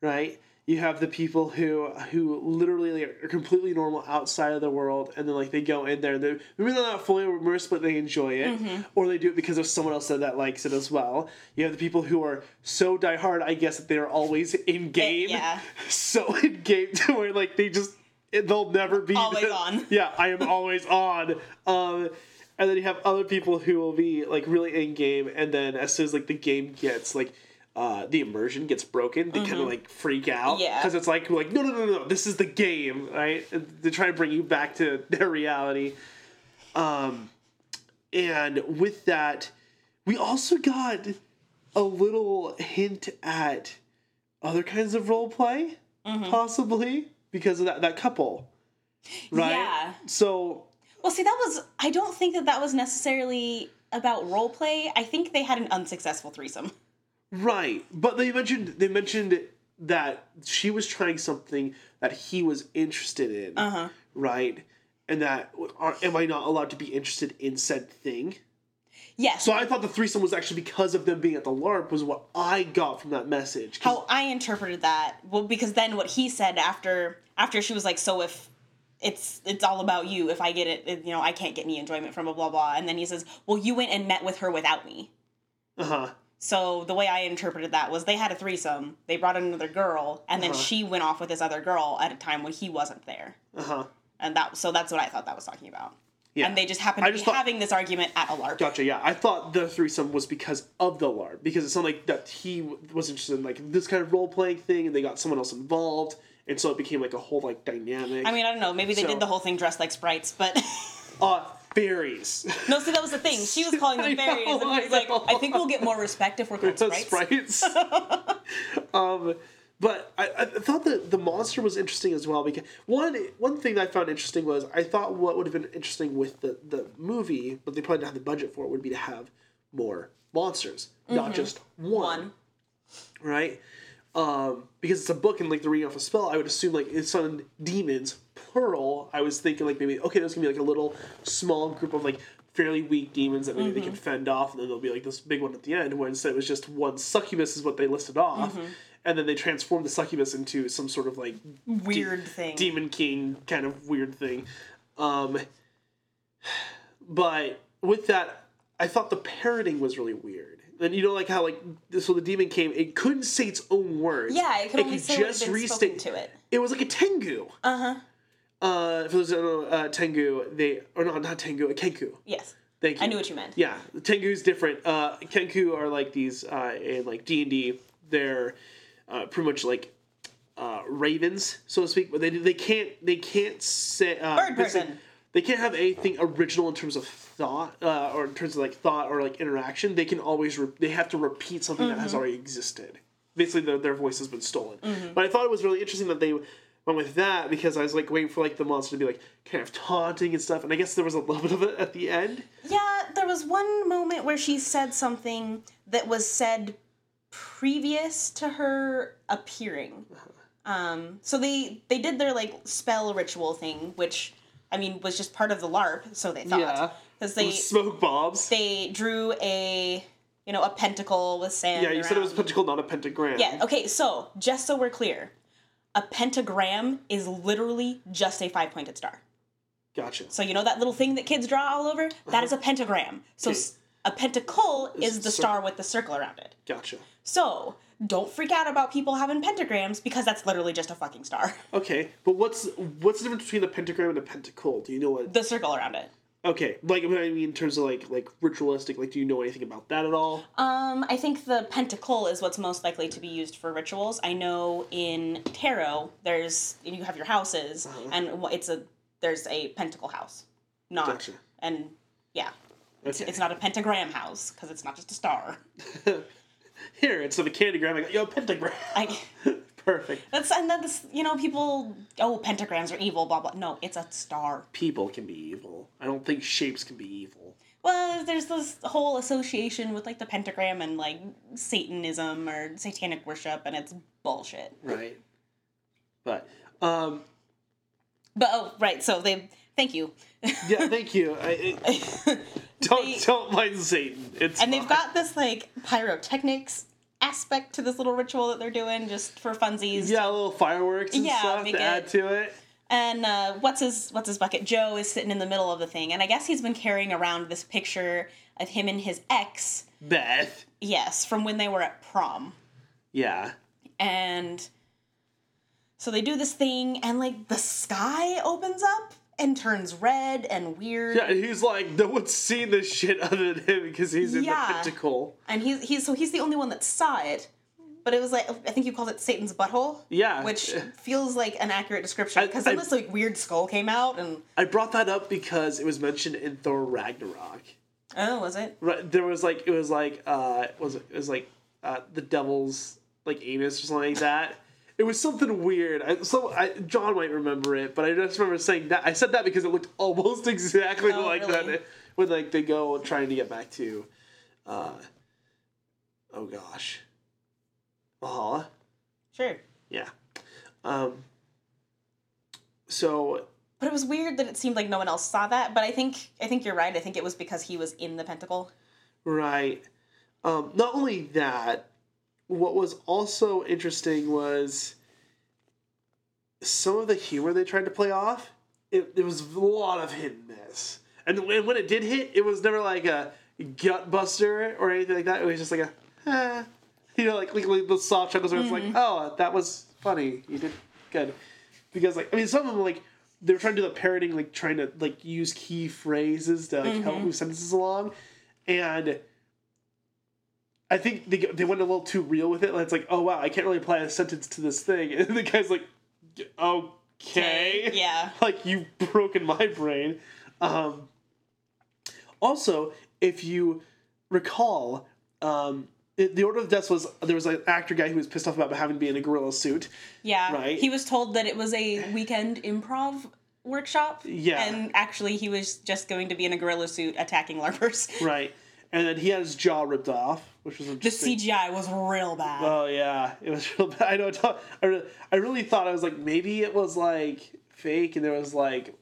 Right? You have the people who who literally are completely normal outside of the world, and then like they go in there. and They're maybe they're not fully immersed, but they enjoy it, or they do it because there's someone else that likes it as well. You have the people who are so diehard, I guess, that they're always in game, yeah. (laughs) so in game (laughs) to where like they just they'll never be Always on. (laughs) Yeah, I am always on. Um, and then you have other people who will be like really in game, and then as soon as like the game gets like uh, the immersion gets broken, they kind of like freak out. Mm-hmm. Yeah. because it's like like no no no no this is the game right. They try to bring you back to (laughs) their reality. Um, and with that, we also got a little hint at other kinds of role play, Mm-hmm. possibly because of that that couple, right? Yeah. So Well, see, that was. I don't think that that was necessarily about role play. I think they had an unsuccessful threesome. (laughs) right, but they mentioned they mentioned that she was trying something that he was interested in, Uh-huh. right? And that are, am I not allowed to be interested in said thing? Yes. So I thought the threesome was actually because of them being at the LARP was what I got from that message. how I interpreted that. Well, because then what he said after after she was like, "So if it's it's all about you, if I get it, it, you know, I can't get any enjoyment from a blah blah." And then he says, "Well, you went and met with her without me." uh-huh. So the way I interpreted that was they had a threesome. They brought in another girl, and then Uh-huh. she went off with this other girl at a time when he wasn't there. Uh-huh. And that so that's what I thought that was talking about. Yeah. And they just happened to be thought- having this argument at a LARP. Gotcha. Yeah, I thought the threesome was because of the LARP because it sounded like that he was interested in like this kind of role playing thing, and they got someone else involved, and so it became like a whole like dynamic. I mean, I don't know. Maybe they So- did the whole thing dressed like sprites, but uh, fairies. no. See, that was the thing. She was (laughs) calling I them fairies, know, and he was like, "I think we'll get more respect if we're called sprites." sprites. (laughs) um, but I, I thought that the monster was interesting as well because one one thing that I found interesting was I thought what would have been interesting with the the movie, but they probably didn't have the budget for it, would be to have more monsters, not just one, One. right? Um, because it's a book and like the reading off a spell, I would assume like it's on demons plural. I was thinking like maybe okay, there's gonna be like a little small group of like fairly weak demons that maybe they can fend off, and then there'll be like this big one at the end. Where instead it was just one succubus is what they listed off, and then they transformed the succubus into some sort of like Weird thing. demon king kind of weird thing. Um, but with that, I thought the parroting was really weird. And you know, like how like so the demon came, it couldn't say its own words. Yeah, it could only say what had been spoken to it. It was like a tengu. Uh huh. Uh, for those who don't know, uh, tengu, they or no, not tengu, a kenku. Yes. Thank you. I knew what you meant. Yeah, Tengu's different. Uh, Kenku are like these uh, in like D and D. They're uh, pretty much like uh, ravens, so to speak. But they they can't they can't say uh, Bird person. They can't have anything original in terms of thought uh, or in terms of like thought or like interaction. They can always re- they have to repeat something that has Mm-hmm. already existed. Basically, their, their voice has been stolen. But I thought it was really interesting that they went with that because I was like waiting for like the monster to be like kind of taunting and stuff. And I guess there was a little bit of it at the end. Yeah, there was one moment where she said something that was said previous to her appearing. Um, so they they did their like spell ritual thing, which I mean was just part of the LARP, so they thought Yeah. Because they smoke bombs. they drew a you know a pentacle with sand. Yeah, you said it was a pentacle, not a pentagram. Yeah. Okay. So just so we're clear, a pentagram is literally just a five pointed star. Gotcha. So you know that little thing that kids draw all over? That uh-huh. is a pentagram. So Okay. a pentacle is the cir- star with the circle around it. Gotcha. So don't freak out about people having pentagrams because that's literally just a fucking star. Okay, but what's what's the difference between a pentagram and a pentacle? Do you know what? The circle around it. Okay, like I mean, in terms of like like ritualistic, like do you know anything about that at all? Um, I think the pentacle is what's most likely to be used for rituals. I know in tarot, there's you have your houses, Uh-huh. and it's a there's a pentacle house, not Gotcha. and yeah, it's, Okay. it's not a pentagram house because it's not just a star. (laughs) Here, instead of a candygram, I got yo pentagram. I (laughs) Perfect. that's and then this you know people oh pentagrams are evil blah blah no it's a star. People can be evil. I don't think shapes can be evil. Well, there's this whole association with like the pentagram and like Satanism or satanic worship, and it's bullshit. Right. But um, But oh, right. So they thank you. yeah, thank you. I, I- (laughs) don't They- don't mind Satan. It's and they've got this like pyrotechnics aspect to this little ritual that they're doing just for funsies. yeah, little fireworks and Yeah, stuff make to it- add to it. And uh, what's his what's his bucket? Joe is sitting in the middle of the thing, and I guess he's been carrying around this picture of him and his ex. Beth. Yes, from when they were at prom. Yeah. And so they do this thing, and like the sky opens up and turns red and weird. Yeah, he's like, no one's seen this shit other than him because he's in Yeah. the pentacle. And he's he's so he's the only one that saw it. But it was like I think you called it Satan's butthole. Yeah. Which feels like an accurate description because then this like weird skull came out and I brought that up because it was mentioned in Thor Ragnarok. oh was it? Right, there was like it was like uh was it, it was like uh the devil's like anus or something like that. It was something weird. I, so I, John might remember it, but I just remember saying that. I said that because it looked almost (laughs) exactly Oh, like really? that when like they go trying to get back to, uh, oh gosh, Valhalla. Sure. Yeah. Um. So But it was weird that it seemed like no one else saw that. But I think I think you're right. I think it was because he was in the pentacle. Right. Um, not only that, what was also interesting was some of the humor they tried to play off. It, there was a lot of hit and miss, and when, it did hit, it was never like a gut buster or anything like that. It was just like a, eh. you know, like, like, like the soft chuckles where it's like, oh, that was funny. You did good, because like I mean, some of them like they were trying to do the parroting, like trying to like use key phrases to like, help move sentences along, and I think they they went a little too real with it. Like, it's like, oh wow, I can't really apply a sentence to this thing, (laughs) and the guy's like, okay, Yeah. (laughs) like you've broken my brain. Um, also, if you recall, um, it, the Order of Death was there was an actor guy who was pissed off about having to be in a gorilla suit. Yeah. Right. He was told that it was a weekend improv workshop. Yeah. And actually he was just going to be in a gorilla suit attacking LARPers. Right, and then he had his jaw ripped off, which was The. CGI was real bad. Oh yeah, it was (laughs) real bad. I know. I really, I really thought I was like maybe it was like fake and there was like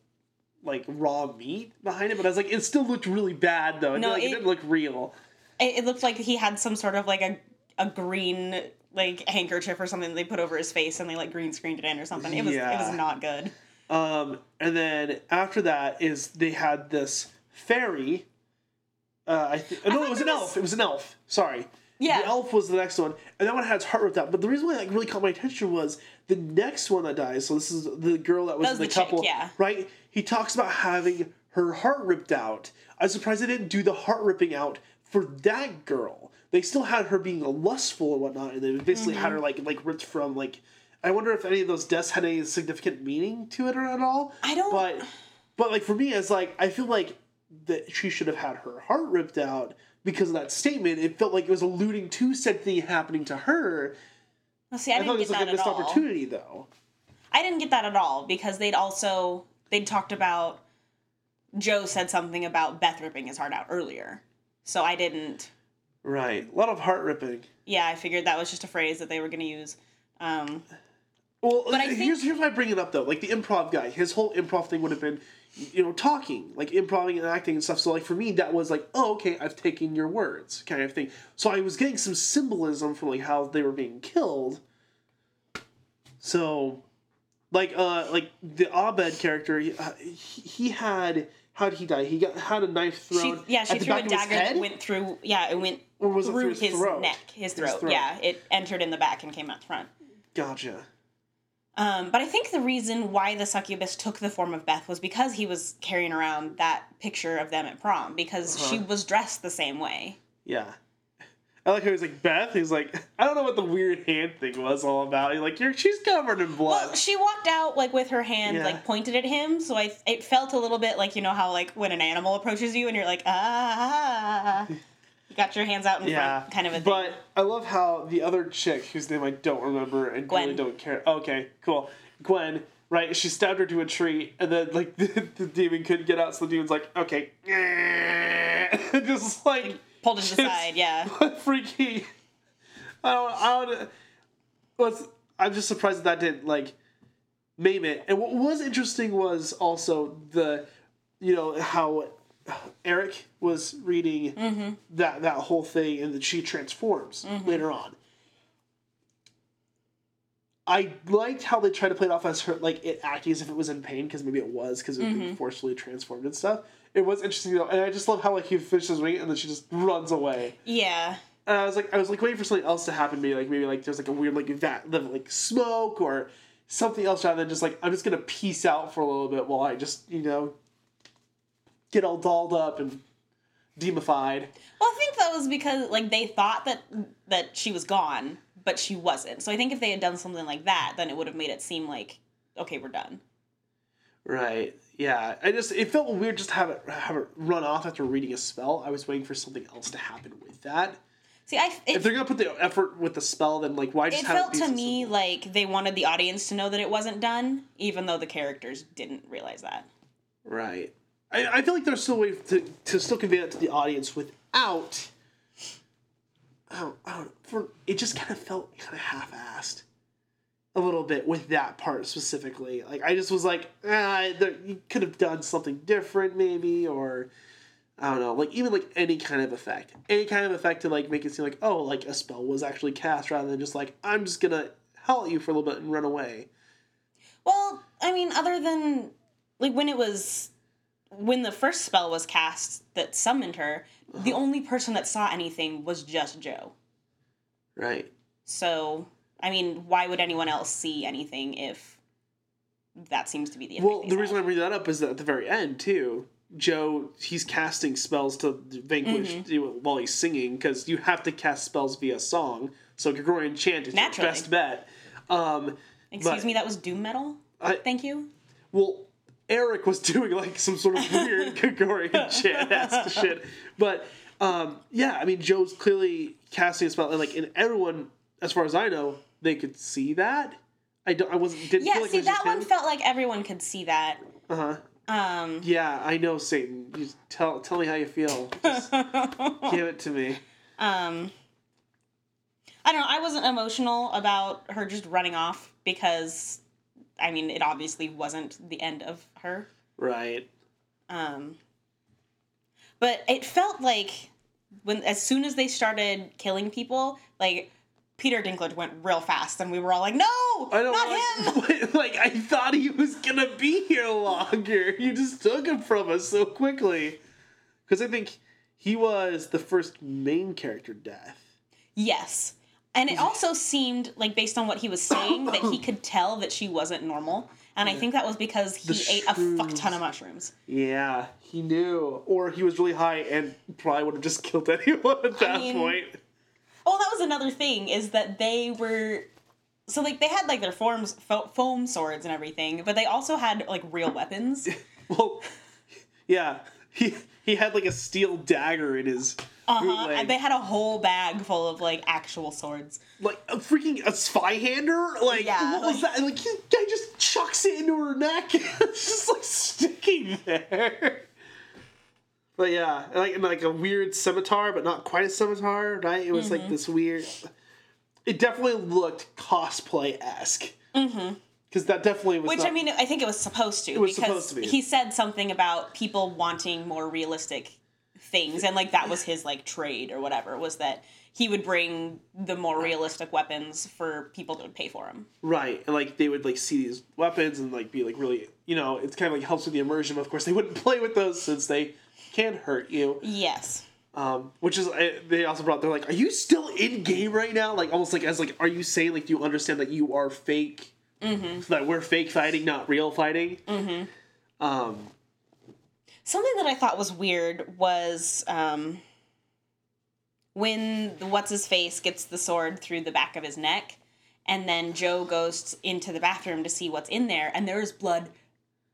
like raw meat behind it, but I was like it still looked really bad though. No, like, it, it- didn't look real. it, it looked like he had some sort of like a a green like handkerchief or something they put over his face and they like green screened it in or something. It was it was not good. Um, and then after that is they had this fairy. Uh, I think no, it was an was- elf. It was an elf. Sorry. Yeah. The elf was the next one, and that one had its heart ripped out. But the reason why that really caught my attention was the next one that dies. So this is the girl that was That in was the, the chick, couple, yeah. right? He talks about having her heart ripped out. I'm surprised they didn't do the heart ripping out for that girl. They still had her being lustful and whatnot, and they basically had her Mm-hmm. like like ripped from like. I wonder if any of those deaths had any significant meaning to it or at all. I don't- But but like for me, it's like I feel like that she should have had her heart ripped out because of that statement. It felt like it was alluding to something happening to her. Well, see, I, I, didn't get like that a at missed all. opportunity, though. I didn't get that at all because they'd also they'd talked about Joe said something about Beth ripping his heart out earlier. So I didn't Right, a lot of heart ripping. yeah, I figured that was just a phrase that they were gonna use. Um Well, But I here's think- here's why I bring it up though. Like the improv guy, his whole improv thing would have been, you know, talking, like improving and acting and stuff. So like for me, that was like, oh, okay, I've taken your words, kind of thing. So I was getting some symbolism from like how they were being killed. So, like uh like the Abed character. He, uh, he, he had how did he die? He got had a knife She, yeah, she threw a dagger that went through. Yeah, it went Or was it through, through his his throat? neck, his throat. throat. Yeah, it entered in the back and came out the front. Gotcha. Um, but I think the reason why the succubus took the form of Beth was because he was carrying around that picture of them at prom because she Uh-huh. was dressed the same way. Yeah. I like how he's like Beth. He's like I don't know what the weird hand thing was all about. He's like you're she's covered in blood. Well, she walked out like with her hand Yeah. like pointed at him, so I it felt a little bit like you know how like when an animal approaches you and you're like ah, (laughs) you got your hands out in yeah, front, kind of a thing. But I love how the other chick, whose name I don't remember and Gwen. really don't care. Okay, cool. Gwen, right? She stabbed her to a tree, and then like (laughs) the, the demon couldn't get out, so the demon's like, okay, (laughs) just like Pulled it to the just- side, yeah. (laughs) Freaky? I don't. I don't. What's? I'm just surprised that that didn't like maim it. And what was interesting was also the, you know how Eric was reading Mm-hmm. that that whole thing, and then she transforms later on. I liked how they tried to play it off as her like it acting as if it was in pain because maybe it was because it was Mm-hmm. being forcefully transformed and stuff. It was interesting though, and I just love how like he finishes wing and then she just runs away. Yeah. And I was like, I was like waiting for something else to happen. Maybe like maybe like there's like a weird like that like smoke or something else rather than just like I'm just gonna peace out for a little bit while I just you know get all dolled up and demified. Well, I think that was because like they thought that that she was gone, but she wasn't. So I think if they had done something like that, then it would have made it seem like okay, we're done. Right. Yeah. I just it felt weird just to have it have it run off after reading a spell. I was waiting for something else to happen with that. See, I If they're gonna put the effort with the spell, then like why just it have felt to me like they wanted the audience to know that it wasn't done, even though the characters didn't realize that. Right. I, I feel like there's still a way to, to still convey that to the audience without. I don't, I don't. For it just kind of felt kind of half-assed, a little bit with that part specifically. Like I just was like, ah, there, you could have done something different maybe, or I don't know. Like even like any kind of effect, any kind of effect to like make it seem like oh, like a spell was actually cast rather than just like I'm just gonna howl at you for a little bit and run away. Well, I mean, other than like when it was when the first spell was cast that summoned her, the only person that saw anything was just Joe. Right. So, I mean, why would anyone else see anything if that seems to be the Well, the reason I bring that up is that at the very end too, Joe he's casting spells to vanquish Mm-hmm. while he's singing because you have to cast spells via song. So Gregorian chant is Naturally. your best bet. Um, Excuse but- me, that was doom metal. I- Thank you. well, Eric was (laughs) doing like some sort of weird (laughs) Gregorian chant shit, but um, yeah, I mean Joe's clearly casting a spell, and like and everyone, as far as I know, they could see that. I don't. I wasn't. Didn't Yeah, feel like see, that one him. felt like everyone could see that. Uh huh. Um, Yeah, I know, Satan. You tell tell me how you feel. Just (laughs) give it to me. um, I don't know. I wasn't emotional about her just running off because, I mean, it obviously wasn't the end of her. Right. Um, but it felt like when as soon as they started killing people, like Peter Dinklage went real fast, and we were all like, "No, I know. not him!" (laughs) like, like I thought he was gonna be here longer. You just took him from us so quickly. Because I think he was the first main character death. Yes. And it also seemed like based on what he was saying that he could (coughs) tell that she wasn't normal. And I think that was because he The ate a fuck ton of mushrooms. Yeah, he knew, or he was really high and probably would have just killed (laughs) anyone at that mean- point. Oh, that was another thing is that they were so like they had like their forms fo- foam swords and everything, but they also had like real weapons. (laughs) Well, yeah, he he had like a steel dagger in his Uh-huh. And they had a whole bag full of like actual swords. like a freaking a spy hander like Yeah, what was like- that like the guy just chucks it into her neck (laughs) it's just like sticking there but yeah like like a weird scimitar but not quite a scimitar right it was Mm-hmm. like this weird it definitely looked cosplay-esque mm-hmm because that definitely was. Which not- I mean, I think it was supposed to It was because supposed to be. he said something about people wanting more realistic things and like that was his like trade or whatever was that he would bring the more realistic weapons for people that would pay for him. Right, and like they would like see these weapons and like be like really, you know, it's kind of like helps with the immersion. Of course, they wouldn't (laughs) play with those since they can hurt you. Yes. Um, which is they also brought. They're like, are you still in game right now? Like almost like as like, are you saying like do you understand that you are fake? Mm-hmm. that we're fake fighting, not real fighting. Mm-hmm. Um, Something that I thought was weird was um, when what's his face gets the sword through the back of his neck, and then Joe goes into the bathroom to see what's in there, and there's blood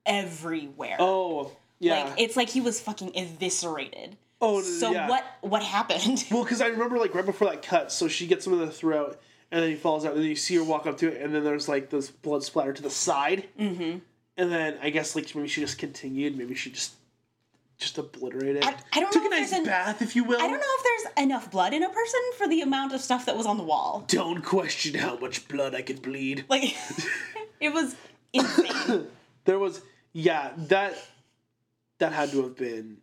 everywhere. oh yeah. Like it's like he was fucking eviscerated. oh So yeah. what what happened? (laughs) Well, because I remember like right before that cut, so she gets him in the throat, and then he falls out, and then you see her walk up to it, and then there's like this blood splatter to the side, mm-hmm. and then I guess like maybe she just continued, maybe she just just obliterated. I- I don't Took know a if nice there's an- bath, if you will. I don't know if there's enough blood in a person for the amount of stuff that was on the wall. Don't question how much blood I could bleed. Like (laughs) it was insane. (coughs) There was yeah that that had to have been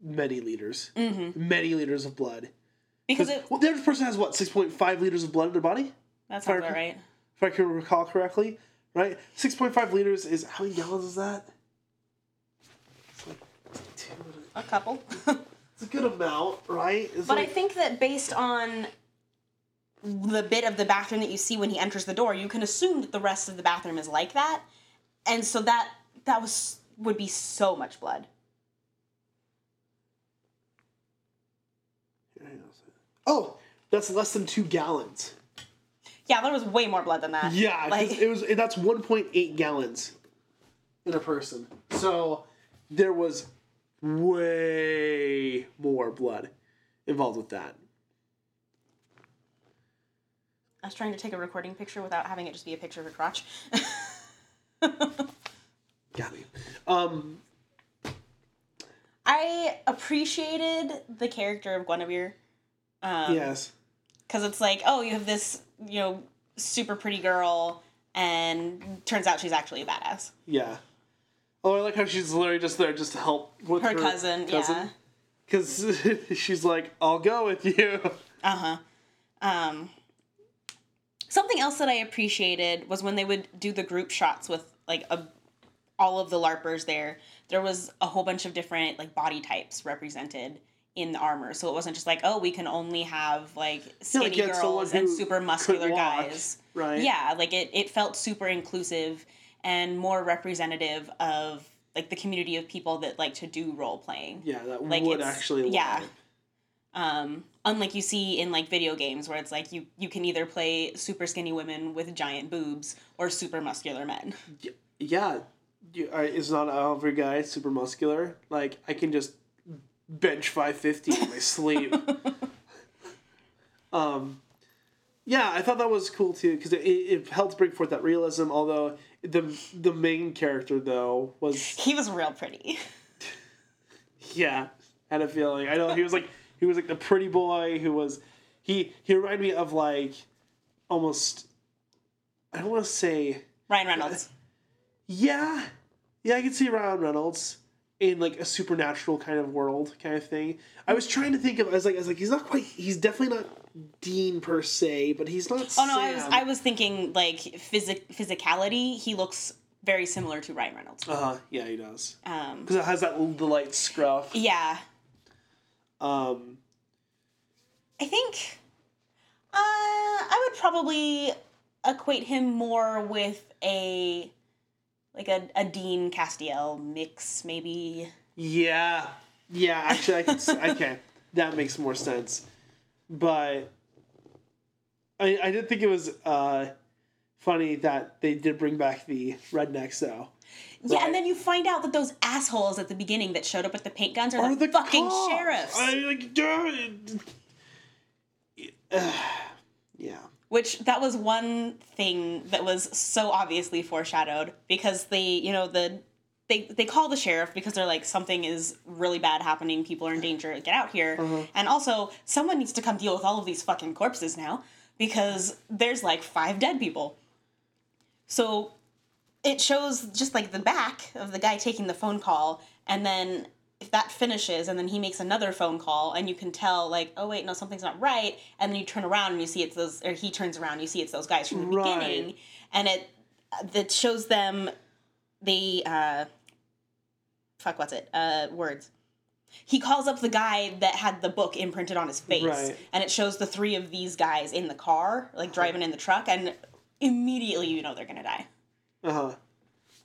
many liters, mm-hmm. many liters of blood. Because it Well, the average person has what six point five liters of blood in their body, That's about right. if I can recall correctly. Right, six point five liters is how many gallons is that? It's like two. A couple. It's a good amount, right? It's But I think that based on the bit of the bathroom that you see when he enters the door, you can assume that the rest of the bathroom is like that. And so that that was would be so much blood. oh, that's less than two gallons. Yeah, there was way more blood than that. Yeah, like it was that's 1.8 gallons in a person. So there was way more blood involved with that. I was trying to take a recording picture without having it just be a picture of a crotch. (laughs) Got me. Um, I appreciated the character of Guinevere. Um, yes. because it's like oh you have this you know super pretty girl and turns out she's actually a badass Yeah. Oh, I like how she's literally just there just to help with her, her, cousin, yeah. Because (laughs) she's like, I'll go with you. uh-huh. Um something else that i appreciated was when they would do the group shots with like a, all of the larpers there. There was a whole bunch of different like body types represented in the armor. So it wasn't just like oh we can only have like skinny had someone girls and super muscular guys. right? yeah like it, it felt super inclusive and more representative of like the community of people that like to do role playing Yeah, that Like, would it's- actually. yeah. um unlike you see in like video games where it's like you you can either play super skinny women with giant boobs or super muscular men Yeah, you, uh, is not every guy super muscular. Like I can just bench five fifty in my sleep. (laughs) um, yeah, I thought that was cool too because it, it helped bring forth that realism. Although the the main character though was he was real pretty yeah had a feeling. I know he was like he was like the pretty boy who was he he reminded me of like almost I don't want to say ryan reynolds Yeah, yeah, I can see Ryan Reynolds in like a supernatural kind of world, kind of thing. I was trying to think of. I was like, I was like, he's not quite. He's definitely not Dean per se, but he's not. oh no i was i was thinking like physic physicality he looks very similar to ryan reynolds Uh huh. Yeah, he does. um Because it has that the light scruff. yeah Um. I think uh, I would probably equate him more with a like a, a Dean Castiel mix, maybe. Yeah. Yeah. Actually, I can. okay, that makes more sense. But I I did think it was uh funny that they did bring back the rednecks though. Yeah, Right. and then you find out that those assholes at the beginning that showed up with the paint guns are, Or the, the fucking cops. sheriffs. I like, dude. (sighs) yeah. Which that was one thing that was so obviously foreshadowed because they, you know, the they they call the sheriff because they're like something is really bad happening, people are in danger, get out here. And also someone needs to come deal with all of these fucking corpses now because there's like five dead people. So it shows just like the back of the guy taking the phone call and then if that finishes and then he makes another phone call and you can tell like oh wait no something's not right and then you turn around and you see it's those or he turns around and you see it's those guys from the Right. beginning and it that shows them the uh fuck what's it uh words he calls up the guy that had the book imprinted on his face Right. and it shows the three of these guys in the car like driving in the truck and immediately you know they're gonna die Uh huh.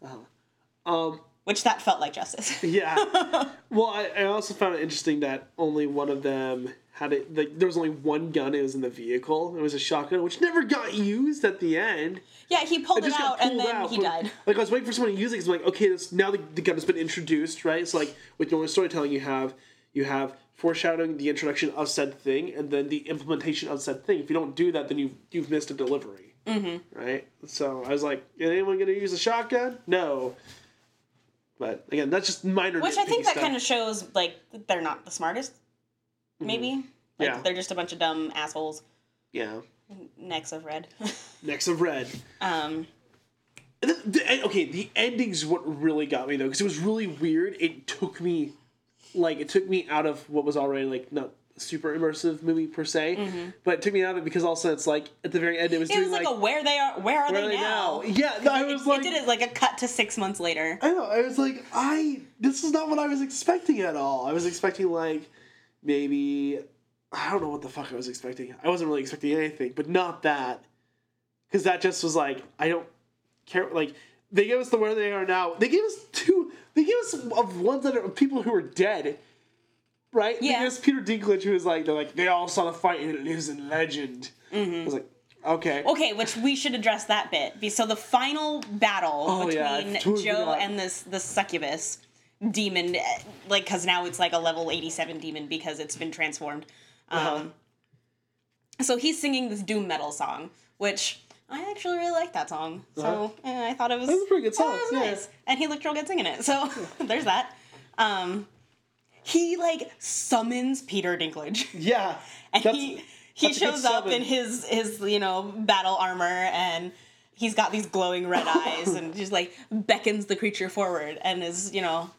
Uh huh. Um. which that felt like justice Yeah. (laughs) well, I, I also found it interesting that only one of them had it. Like, there was only one gun. It was in the vehicle. It was a shotgun, which never got used at the end. yeah he pulled It it, out and then out, he but, died Like I was waiting for someone to use it because I'm like, okay, this now the, the gun has been introduced, right? It's like with normal storytelling, you have you have foreshadowing the introduction of said thing and then the implementation of said thing. If you don't do that, then you've you've missed a delivery, mm-hmm. right? So I was like, is anyone gonna use a shotgun? No. But again, that's just minor. Which I think that stuff. kind of shows like they're not the smartest. Maybe. Like Yeah. they're just a bunch of dumb assholes. yeah. Necks of red. (laughs) Next of red. um And the, okay, the ending's what really got me though, because it was really weird. It took me, like, it took me out of what was already like not super immersive movie per se, but it took me out of it because also it's like at the very end it was Mm-hmm. it doing was like, like, a where they are where are where they, are they now? now? Yeah, I was it, like, it did it like a cut to six months later. I know, I was like, I this is not what I was expecting at all. I was expecting like maybe I don't know what the fuck I was expecting. I wasn't really expecting anything, but not that, because that just was like I don't care. Like they gave us the where they are now. They gave us two. They gave us of ones that are people who are dead. Right? They Yeah. gave us Peter Dinklage, who was like, they're like, they all saw the fight and it lives in legend. Mm-hmm. I was like, okay. Okay, which we should address that bit. So the final battle Oh, yeah, between totally Joe and this the succubus demon, eh, like because now it's like a level eighty seven demon because it's been transformed. Um, Uh-huh. So he's singing this doom metal song, which I actually really like that song. So eh, I thought it was, Uh-huh. A pretty good song, it yeah. nice, and he looked real good singing it. So (laughs) there's that. Um, he like summons Peter Dinklage. (laughs) Yeah. and he he that's a good shows up in his his you know battle armor and he's got these glowing red (laughs) eyes and just like beckons the creature forward and is you know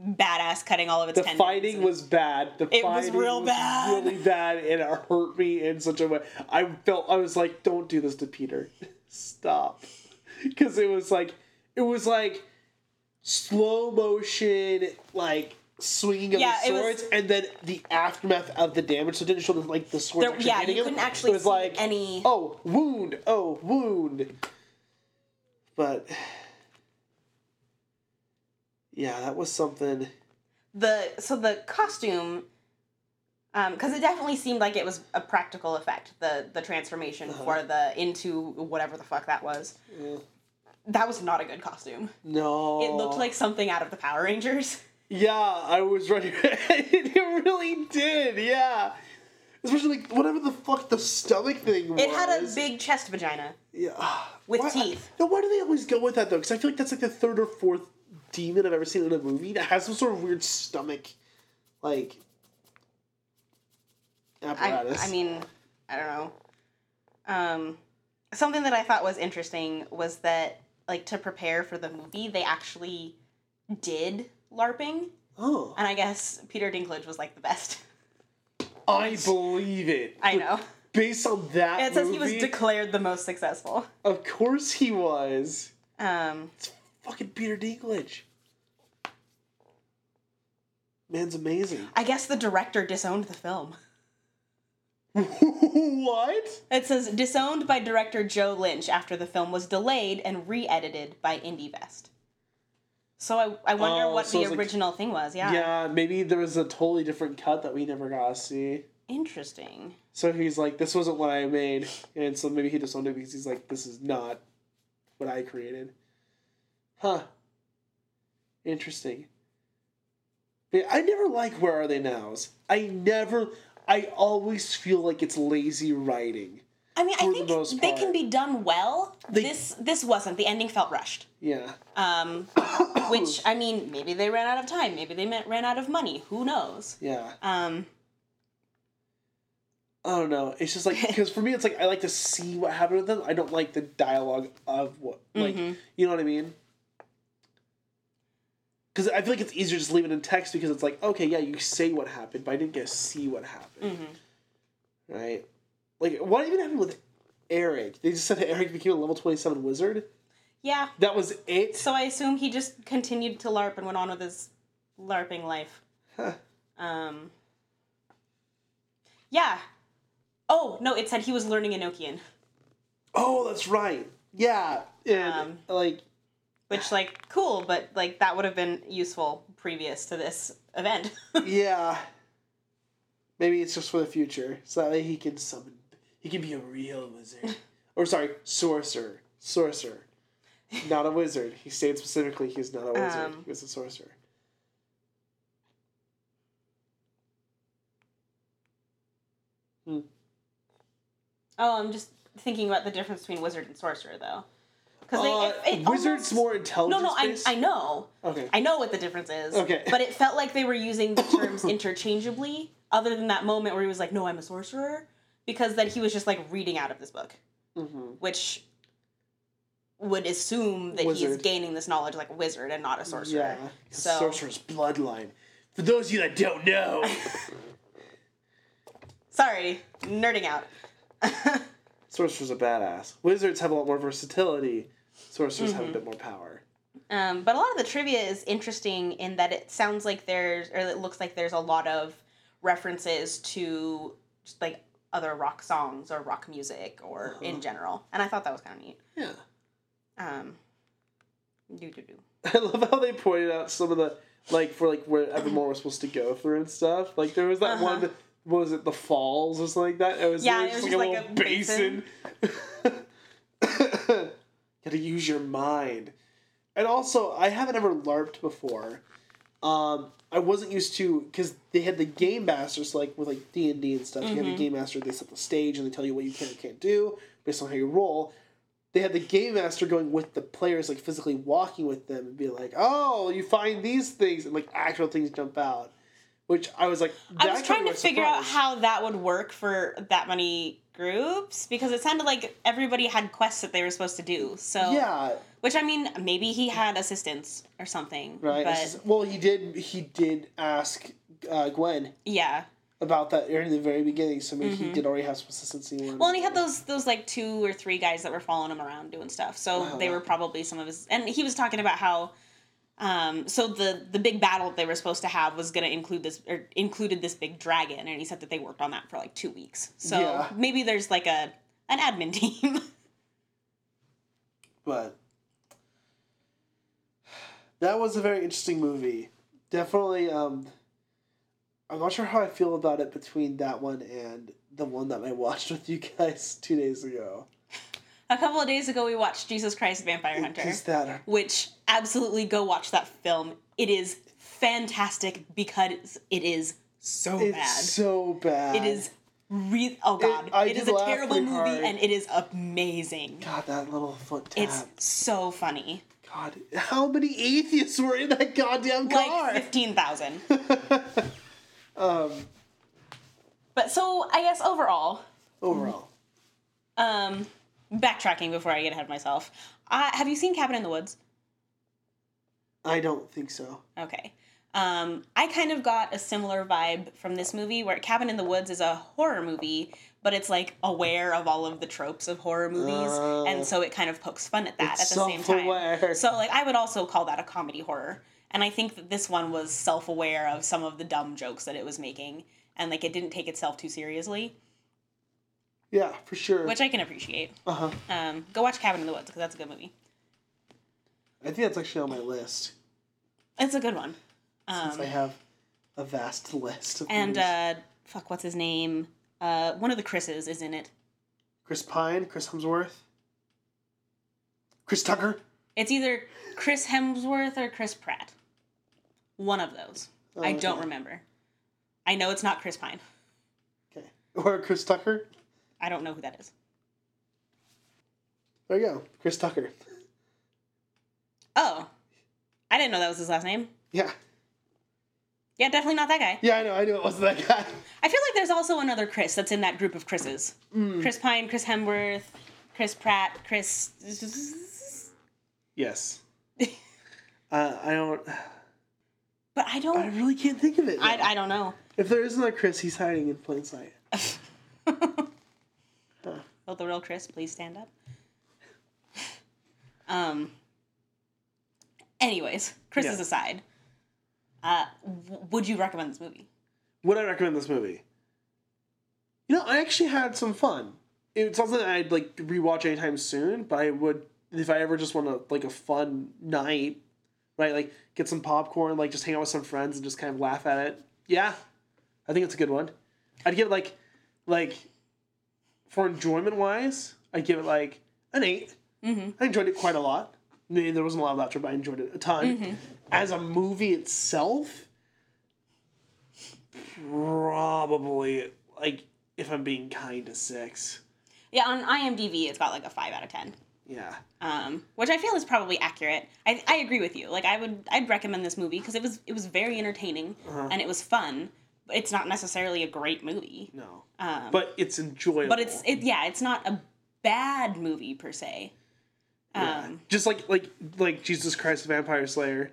badass cutting all of its The tendons fighting was bad. The It was real bad. really bad, and it hurt me in such a way. I felt I was like, "Don't do this to Peter, (laughs) stop," because it was like it was like slow motion, like swinging of Yeah, the it was- swords, and then the aftermath of the damage. So it didn't show the, like the swords. There- actually yeah, hitting you him. couldn't actually It was see like any- Oh, wound! Oh, wound! But yeah, that was something. the so the costume because it definitely seemed like it was a practical effect the the transformation Uh-huh. for the into whatever the fuck that was that was not a good costume No, it looked like something out of the power rangers (laughs) Yeah, I was ready. (laughs) it really did. Yeah, especially like whatever the fuck the stomach thing was. it had a big chest vagina yeah with Why- teeth. No, why do they always go with that though? Because I feel like that's like the third or fourth demon I've ever seen in a movie that has some sort of weird stomach, like I, apparatus. I mean, I don't know. Um, something that I thought was interesting was that, like, to prepare for the movie, they actually did LARPing, oh, and I guess Peter Dinklage was like the best. (laughs) I believe it. I know. Based on that, It says he was declared the most successful. of course he was. Um, It's fucking Peter Dinklage. Man's amazing. I guess the director disowned the film. (laughs) what? It says disowned by director Joe Lynch after the film was delayed and re-edited by IndieVest. So I, I wonder Oh, what so the it's like- original thing was. Yeah. Yeah, maybe there was a totally different cut that we never got to see. Interesting. So he's like, this wasn't what I made. And so maybe he disowned it because he's like, this is not what I created. Huh. Interesting. But I never like Where Are They Nows. I never, I always feel like it's lazy writing. I mean, I For the think they can be done well. They- this this wasn't. The ending felt rushed. Yeah. Um, (coughs) which I mean, maybe they ran out of time. Maybe they meant ran out of money. Who knows? Yeah. Um, I don't know. It's just like (laughs) because for me, it's like I like to see what happened with them. I don't like the dialogue of what, like Mhm. you know what I mean. Because I feel like it's easier just leave it in text because it's like okay yeah you say what happened but I didn't get to see what happened right like what even happened with Eric they just said that Eric became a level twenty seven wizard Yeah. that was it So I assume he just continued to LARP and went on with his LARPing life. Huh. Um. Yeah. Oh no! It said he was learning Enochian, oh that's right yeah and Um, like which like cool, but like that would have been useful previous to this event. (laughs) yeah. Maybe it's just for the future so that way he can summon he can be a real wizard. (laughs) Or sorry sorcerer. Sorcerer. Not a wizard. He stated specifically he's not a wizard. Um, he was a sorcerer. Oh, I'm just thinking about the difference between wizard and sorcerer though, because Uh, it, it wizard's almost- more intelligent. No, no, I. I know. okay I know what the difference is. Okay. But it felt like they were using the terms (laughs) interchangeably, other than that moment where he was like, no, I'm a sorcerer. Because then he was just like reading out of this book, Mhm. which would assume that he's gaining this knowledge like a wizard and not a sorcerer. yeah So- sorcerer's bloodline for those of you that don't know (laughs) Sorry, nerding out. (laughs) sorcerer's a badass wizards have a lot more versatility sorcerers have a Mm-hmm. bit more power Um, but a lot of the trivia is interesting in that it sounds like there's, or it looks like there's a lot of references to just like other rock songs or rock music or in general. And I thought that was kind of neat. yeah Um, do do do. (laughs) I love how they pointed out some of the like for like where Evermore was supposed to go through and stuff. Like there was that Uh-huh. one. What was it? The falls or something like that. It was Yeah, it was just like a just like a basin. (laughs) Gotta use your mind. And also, I haven't ever LARPed before. Um, I wasn't used to because they had the game masters like with like D and D and stuff. You Mm-hmm. have the game master. They set the stage and they tell you what you can and can't do based on how you roll they had the game master going with the players, like physically walking with them and be like, "Oh, you find these things," and like actual things jump out. Which I was like, I was trying to figure out how that would work for that many groups because it sounded like everybody had quests that they were supposed to do. So Yeah, which I mean, maybe he had assistants or something. right. But just- well, he did. He did ask uh, Gwen yeah. about that in the very beginning, so maybe he did already have some consistency. Mm-hmm. Well, and he had those those like two or three guys that were following him around doing stuff. So Uh-huh. they were probably some of his. And he was talking about how, um, so the the big battle they were supposed to have was going to include this or included this big dragon, and he said that they worked on that for like two weeks. So Yeah. maybe there's like a an admin (laughs) team. but that was a very interesting movie. Definitely, um, I'm not sure how I feel about it between that one and the one that I (laughs) watched with you guys two days ago. A couple of days ago, we watched Jesus Christ Vampire Hunter, which absolutely go watch that film. It is fantastic because it is so it's bad. so bad. It is re- oh god, I it is a terrible movie hard. and it is amazing. God, that little foot tap. It's so funny. God, how many atheists were in that goddamn car? Like (laughs) fifteen thousand. um, But so I guess overall, overall, um, backtracking before I get ahead of myself. Uh, have you seen Cabin in the Woods? I don't think so. Okay. Um, I kind of got a similar vibe from this movie where Cabin in the Woods is a horror movie, but it's like aware of all of the tropes of horror movies, Oh. and so it kind of pokes fun at that at the same time. So like I would also call that a comedy horror. And I think that this one was self-aware of some of the dumb jokes that it was making and like it didn't take itself too seriously, Yeah, for sure. which I can appreciate. uh huh. Um, go watch Cabin in the Woods because that's a good movie. I think that's actually on my list It's a good one. since Um, I have a vast list of and uh, fuck, what's his name? Uh, one of the Chris's is in it. Chris Pine, Chris Hemsworth, Chris Tucker. It's either Chris Hemsworth or Chris Pratt. One of those. I Oh, don't okay. remember. I know it's not Chris Pine. Okay, (laughs) or Chris Tucker. I don't know who that is. There you go, Chris Tucker. (laughs) Oh, I didn't know that was his last name. Yeah, Yeah, definitely not that guy. yeah, I know. I knew it wasn't that guy. (laughs) I feel like there's also another Chris that's in that group of Chris's. Chris Pine, Chris Hemsworth, Chris Pratt, Chris. (laughs) Yes. uh, I don't. But I don't. I really can't think of it. I. I don't know. if there isn't a Chris, he's hiding in plain sight. Will the real Chris please stand up? (laughs) Um. Anyways, Chris's Yeah. aside, uh, w- would you recommend this movie? Would I recommend this movie? You know, I actually had some fun. It's something I'd like rewatch anytime soon, but I would if I ever just want to like a fun night, right? Like get some popcorn, like just hang out with some friends and just kind of laugh at it. Yeah, I think it's a good one. I'd give it like, like, for enjoyment wise, I'd give it like an 8 Mm-hmm. I enjoyed it quite a lot. I mean, there wasn't a lot of laughter, but I enjoyed it a ton. Mm-hmm. As a movie itself, probably like if I'm being kind to six. Yeah, on IMDb, it's got like a five out of ten. Yeah. um, which I feel is probably accurate. I, I agree with you. Like I would I'd recommend this movie because it was it was very entertaining Uh-huh. and it was fun. It's not necessarily a great movie. No. Um, But it's enjoyable. but it's it yeah it's not a bad movie per se. Yeah. Um, just like like like Jesus Christ Vampire Slayer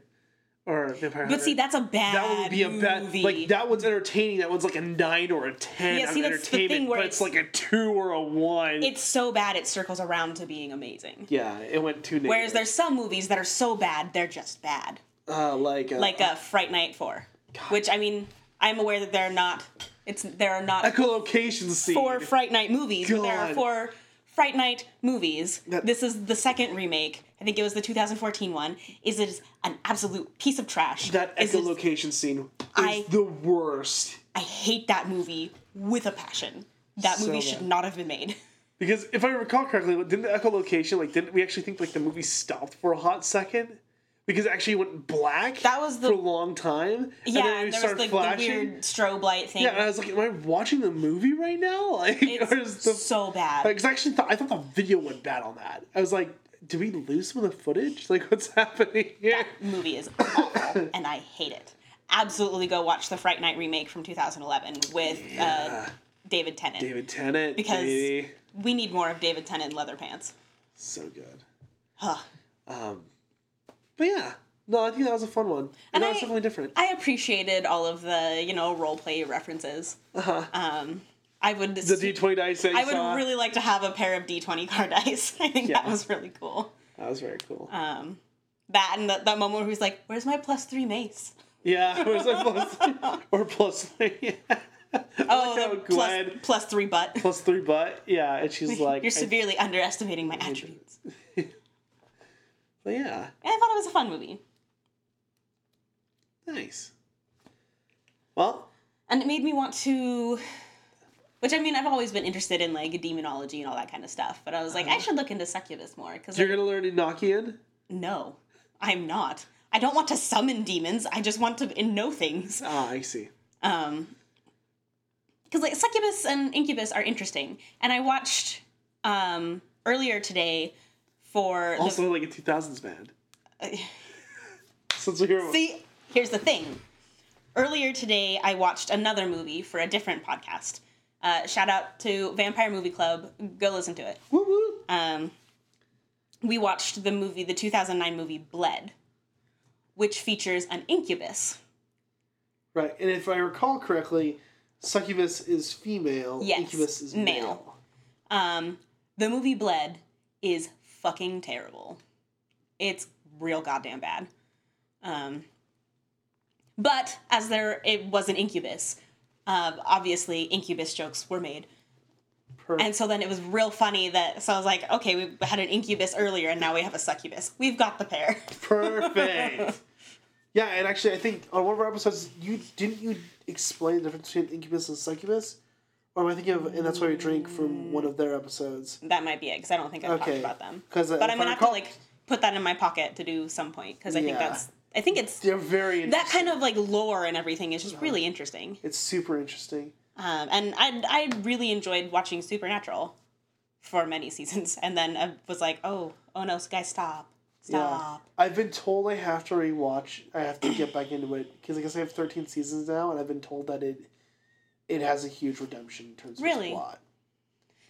or Vampire but Hunter. see that's a bad that would be a bad movie. like that one's entertaining. That one's like a nine or a ten Yeah, see, that's the thing where but it's, it's- like a two or a one. It's so bad it circles around to being amazing. yeah, it went too. Whereas there's some movies that are so bad they're just bad. uh, like uh, Like uh, Fright Night Four, which I mean I'm aware that they're not. It's there are not echolocation scene. four Fright Night movies, but there are God. four Fright Night movies. That- this is the second remake. I think it was the 2014 one. Is it an absolute piece of trash? that Is it- echolocation scene is I- the worst. I hate that movie with a passion. That So movie should bad. not have been made. (laughs) Because if I recall correctly, didn't the echolocation like didn't we actually think like the movie stopped for a hot second? Because it actually went black That was the- for a long time. and yeah, then and there was flashing. the weird strobe light thing. Yeah, and I was like, am I watching the movie right now? (laughs) Like, it's the so bad. Because I actually thought I thought the video went bad on that. I was like, "Do we lose some of the footage? Like, what's (laughs) happening here? movie is awful, and I hate it. Absolutely, go watch the Fright Night remake from 2011 with uh, David Tennant. David Tennant, Because- baby. We need more of David Tennant in leather pants. so good. Huh. Um, but yeah, no, I think that was a fun one, and, And that was definitely different. I appreciated all of the you know role play references. Uh-huh. Um, I would The D twenty dice. I would saw, really like to have a pair of D twenty card (laughs) dice. I think that was really cool. That was very cool. Um, that and that, that moment where he's like, "Where's my plus three mace?" yeah, (laughs) was it plus (laughs) or plus three? Oh, how plus, plus three butt. plus three butt. Yeah, and she's like, You're severely underestimating my attributes. But yeah, And I thought it was a fun movie, nice. Well, and it made me want to. Which I mean, I've always been interested in like demonology and all that kind of stuff, but I was like, I should look into succubus more because you're gonna learn Enochian. no, I'm not. I don't want to summon demons. I just want to know things. Ah, I see. Um, because like succubus and incubus are interesting, and I watched um earlier today for the- Also, like a two thousands band. (laughs) Since we're See, here's the thing. Earlier today, I watched another movie for a different podcast. Uh, shout out to Vampire Movie Club. Go listen to it. woo woo. Um, we watched the movie, the 2009 movie Bled, which features an incubus. Right, and if I recall correctly, succubus is female. Yes, incubus is male. male. Um, the movie Bled is fucking terrible. It's real goddamn bad. Um, but as there it was an incubus, uh, obviously incubus jokes were made, Per- and so then it was real funny that so I was like, okay, we had an incubus earlier, and now we have a succubus. We've got the pair. Perfect. (laughs) yeah, and actually, I think on one of our episodes, you didn't you explain the difference between incubus and succubus, or am I thinking of? And that's why we drink from one of their episodes. that might be it because I don't think I've Okay. talked about them. 'Cause, uh, but I'm I gonna have recall- to like put that in my pocket to do some point because I think that's I think it's They're very that kind of like lore and everything is just Uh-huh. really interesting. It's super interesting. Um, and I I really enjoyed watching Supernatural for many seasons, and then I was like, oh oh no, guys, stop, stop. Yeah, I've been told I have to rewatch. I have to get back into it because I guess I have thirteen seasons now, and I've been told that it it has a huge redemption in terms of Really? its plot.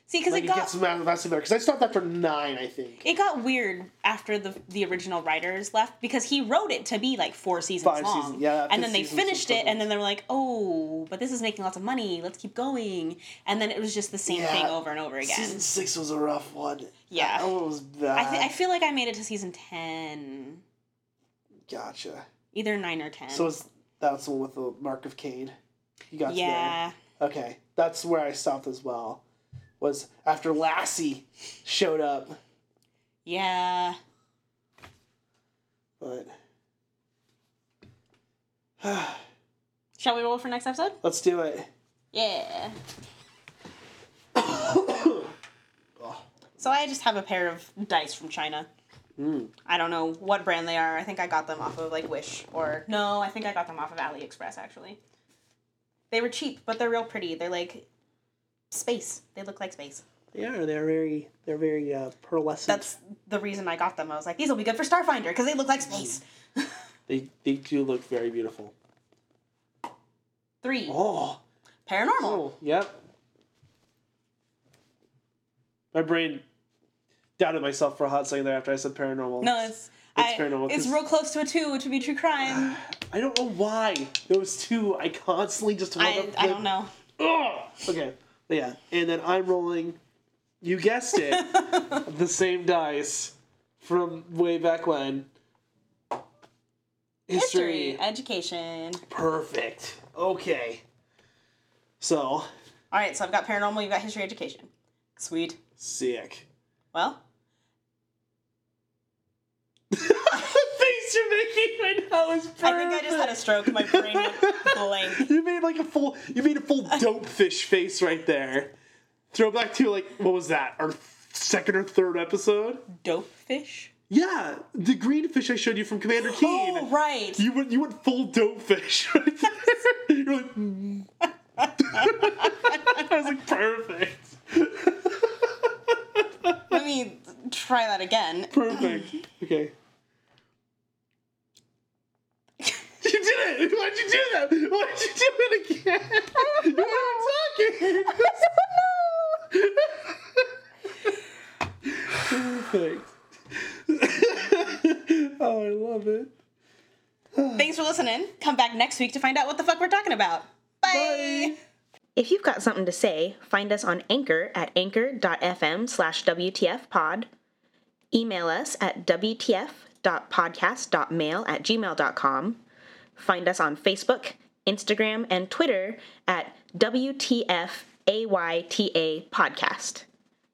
See, because Like it it, got gets ma- massively better. Because I stopped after nine, I think. it got weird after the the original writers left because he wrote it to be like four seasons Five long. seasons, yeah, and then they finished it, and then they were like, "Oh, but this is making lots of money. Let's keep going." And then it was just the same thing over and over again. Season six was a rough one. Yeah. that one was bad. I th- I feel like I made it to season ten, gotcha. either nine or ten. So that's the one with the Mark of Cain? You got yeah, Okay, that's where I stopped as well. Was after Lassie showed up, yeah. but (sighs) Shall we roll for next episode? let's do it. Yeah. (coughs) so I just have a pair of dice from China. Mm. I don't know what brand they are. I think I got them off of like Wish or no, I think I got them off of AliExpress actually. They were cheap, but they're real pretty. They're like space. They look like space. Yeah, they're very they're very uh, pearlescent. That's the reason I got them. I was like, these will be good for Starfinder because they look like space. (laughs) they they do look very beautiful. Three. Oh, Paranormal. oh, yep. My brain doubted myself for a hot second there after I said paranormal. No, it's It's I, paranormal, It's real close to a two, which would be true crime. I don't know why those two. I constantly just I, up I don't know. Ugh! Okay, but yeah, and then I'm rolling. You guessed it, (laughs) the same dice from way back when. History, education. Perfect. Okay. So All right, so I've got paranormal. You've got history, education. Sweet. sick. Well, the face you're making right now is perfect. I think I just had a stroke. My brain went blank. (laughs) You made like a full. You made a full (laughs) dope fish face right there. Throw back to like what was that? Our second or third episode. Dope fish. Yeah, the green fish I showed you from Commander Keen. Oh right. You went, you went full dope fish (laughs) right there. You're like, mm. I was like, perfect, Let me try that again. perfect. (clears throat) Okay. You did it! Why'd you do that? Why'd you do it again? You weren't talking. perfect. oh, I love it. Thanks for listening. Come back next week to find out what the fuck we're talking about. Bye. Bye. If you've got something to say, find us on Anchor at anchor.fm slash WTFpod. Email us at WTF.podcast.mail at gmail.com. Find us on Facebook, Instagram, and Twitter at WTFAYTA Podcast.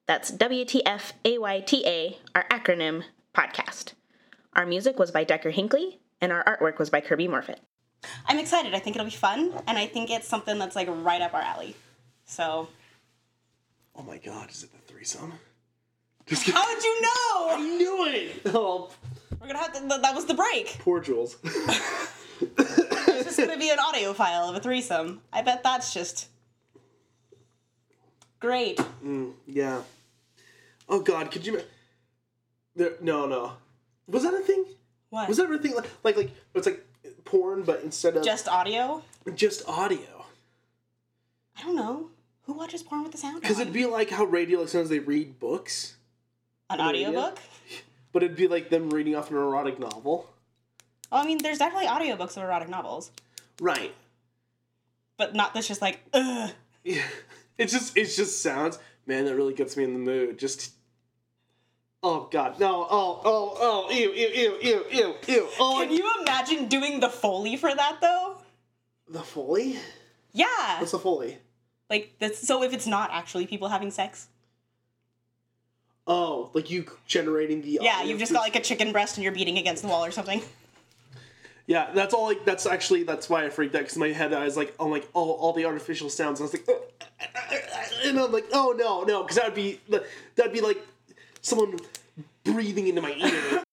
That's WTFAYTA, our acronym, podcast. Our music was by Decker Hinckley, and our artwork was by Kirby Morfitt. I'm excited. I think it'll be fun, and I think it's something that's like right up our alley. So, Oh my god, is it the threesome? Just kidding. how did you know? I knew it! Oh, (laughs) We're gonna have to. That was the break. poor Jules. (laughs) It's is gonna be an audio file of a threesome. I bet that's just great. Mm, yeah. Oh god, could you. There, no, no. Was that a thing? What? Was that a thing? Like, like, like it's like porn, but instead of just audio? just audio. I don't know. Who watches porn with the sound? Because it'd be like how radio listeners they read books, an radio? audiobook. (laughs) but it'd be like them reading off an erotic novel. Well, I mean, there's definitely audiobooks of erotic novels, Right. but not this just like ugh. Yeah. (laughs) It's just it's just sounds. Man, that really gets me in the mood. Just Oh god. No. Oh, oh, oh, ew, ew, ew, ew, ew, ew. Oh Can you imagine doing the foley for that though? the Foley? Yeah. What's the Foley? Like that's so if it's not actually people having sex. Oh, like you generating the Yeah, audio you've just got like a chicken breast and you're beating against the wall or something. Yeah, that's all like that's actually that's why I freaked out because my head I was like oh like all, all the artificial sounds. I was like uh, uh, uh, and I'm like, oh no, no, because that'd be that'd be like someone breathing into my ear.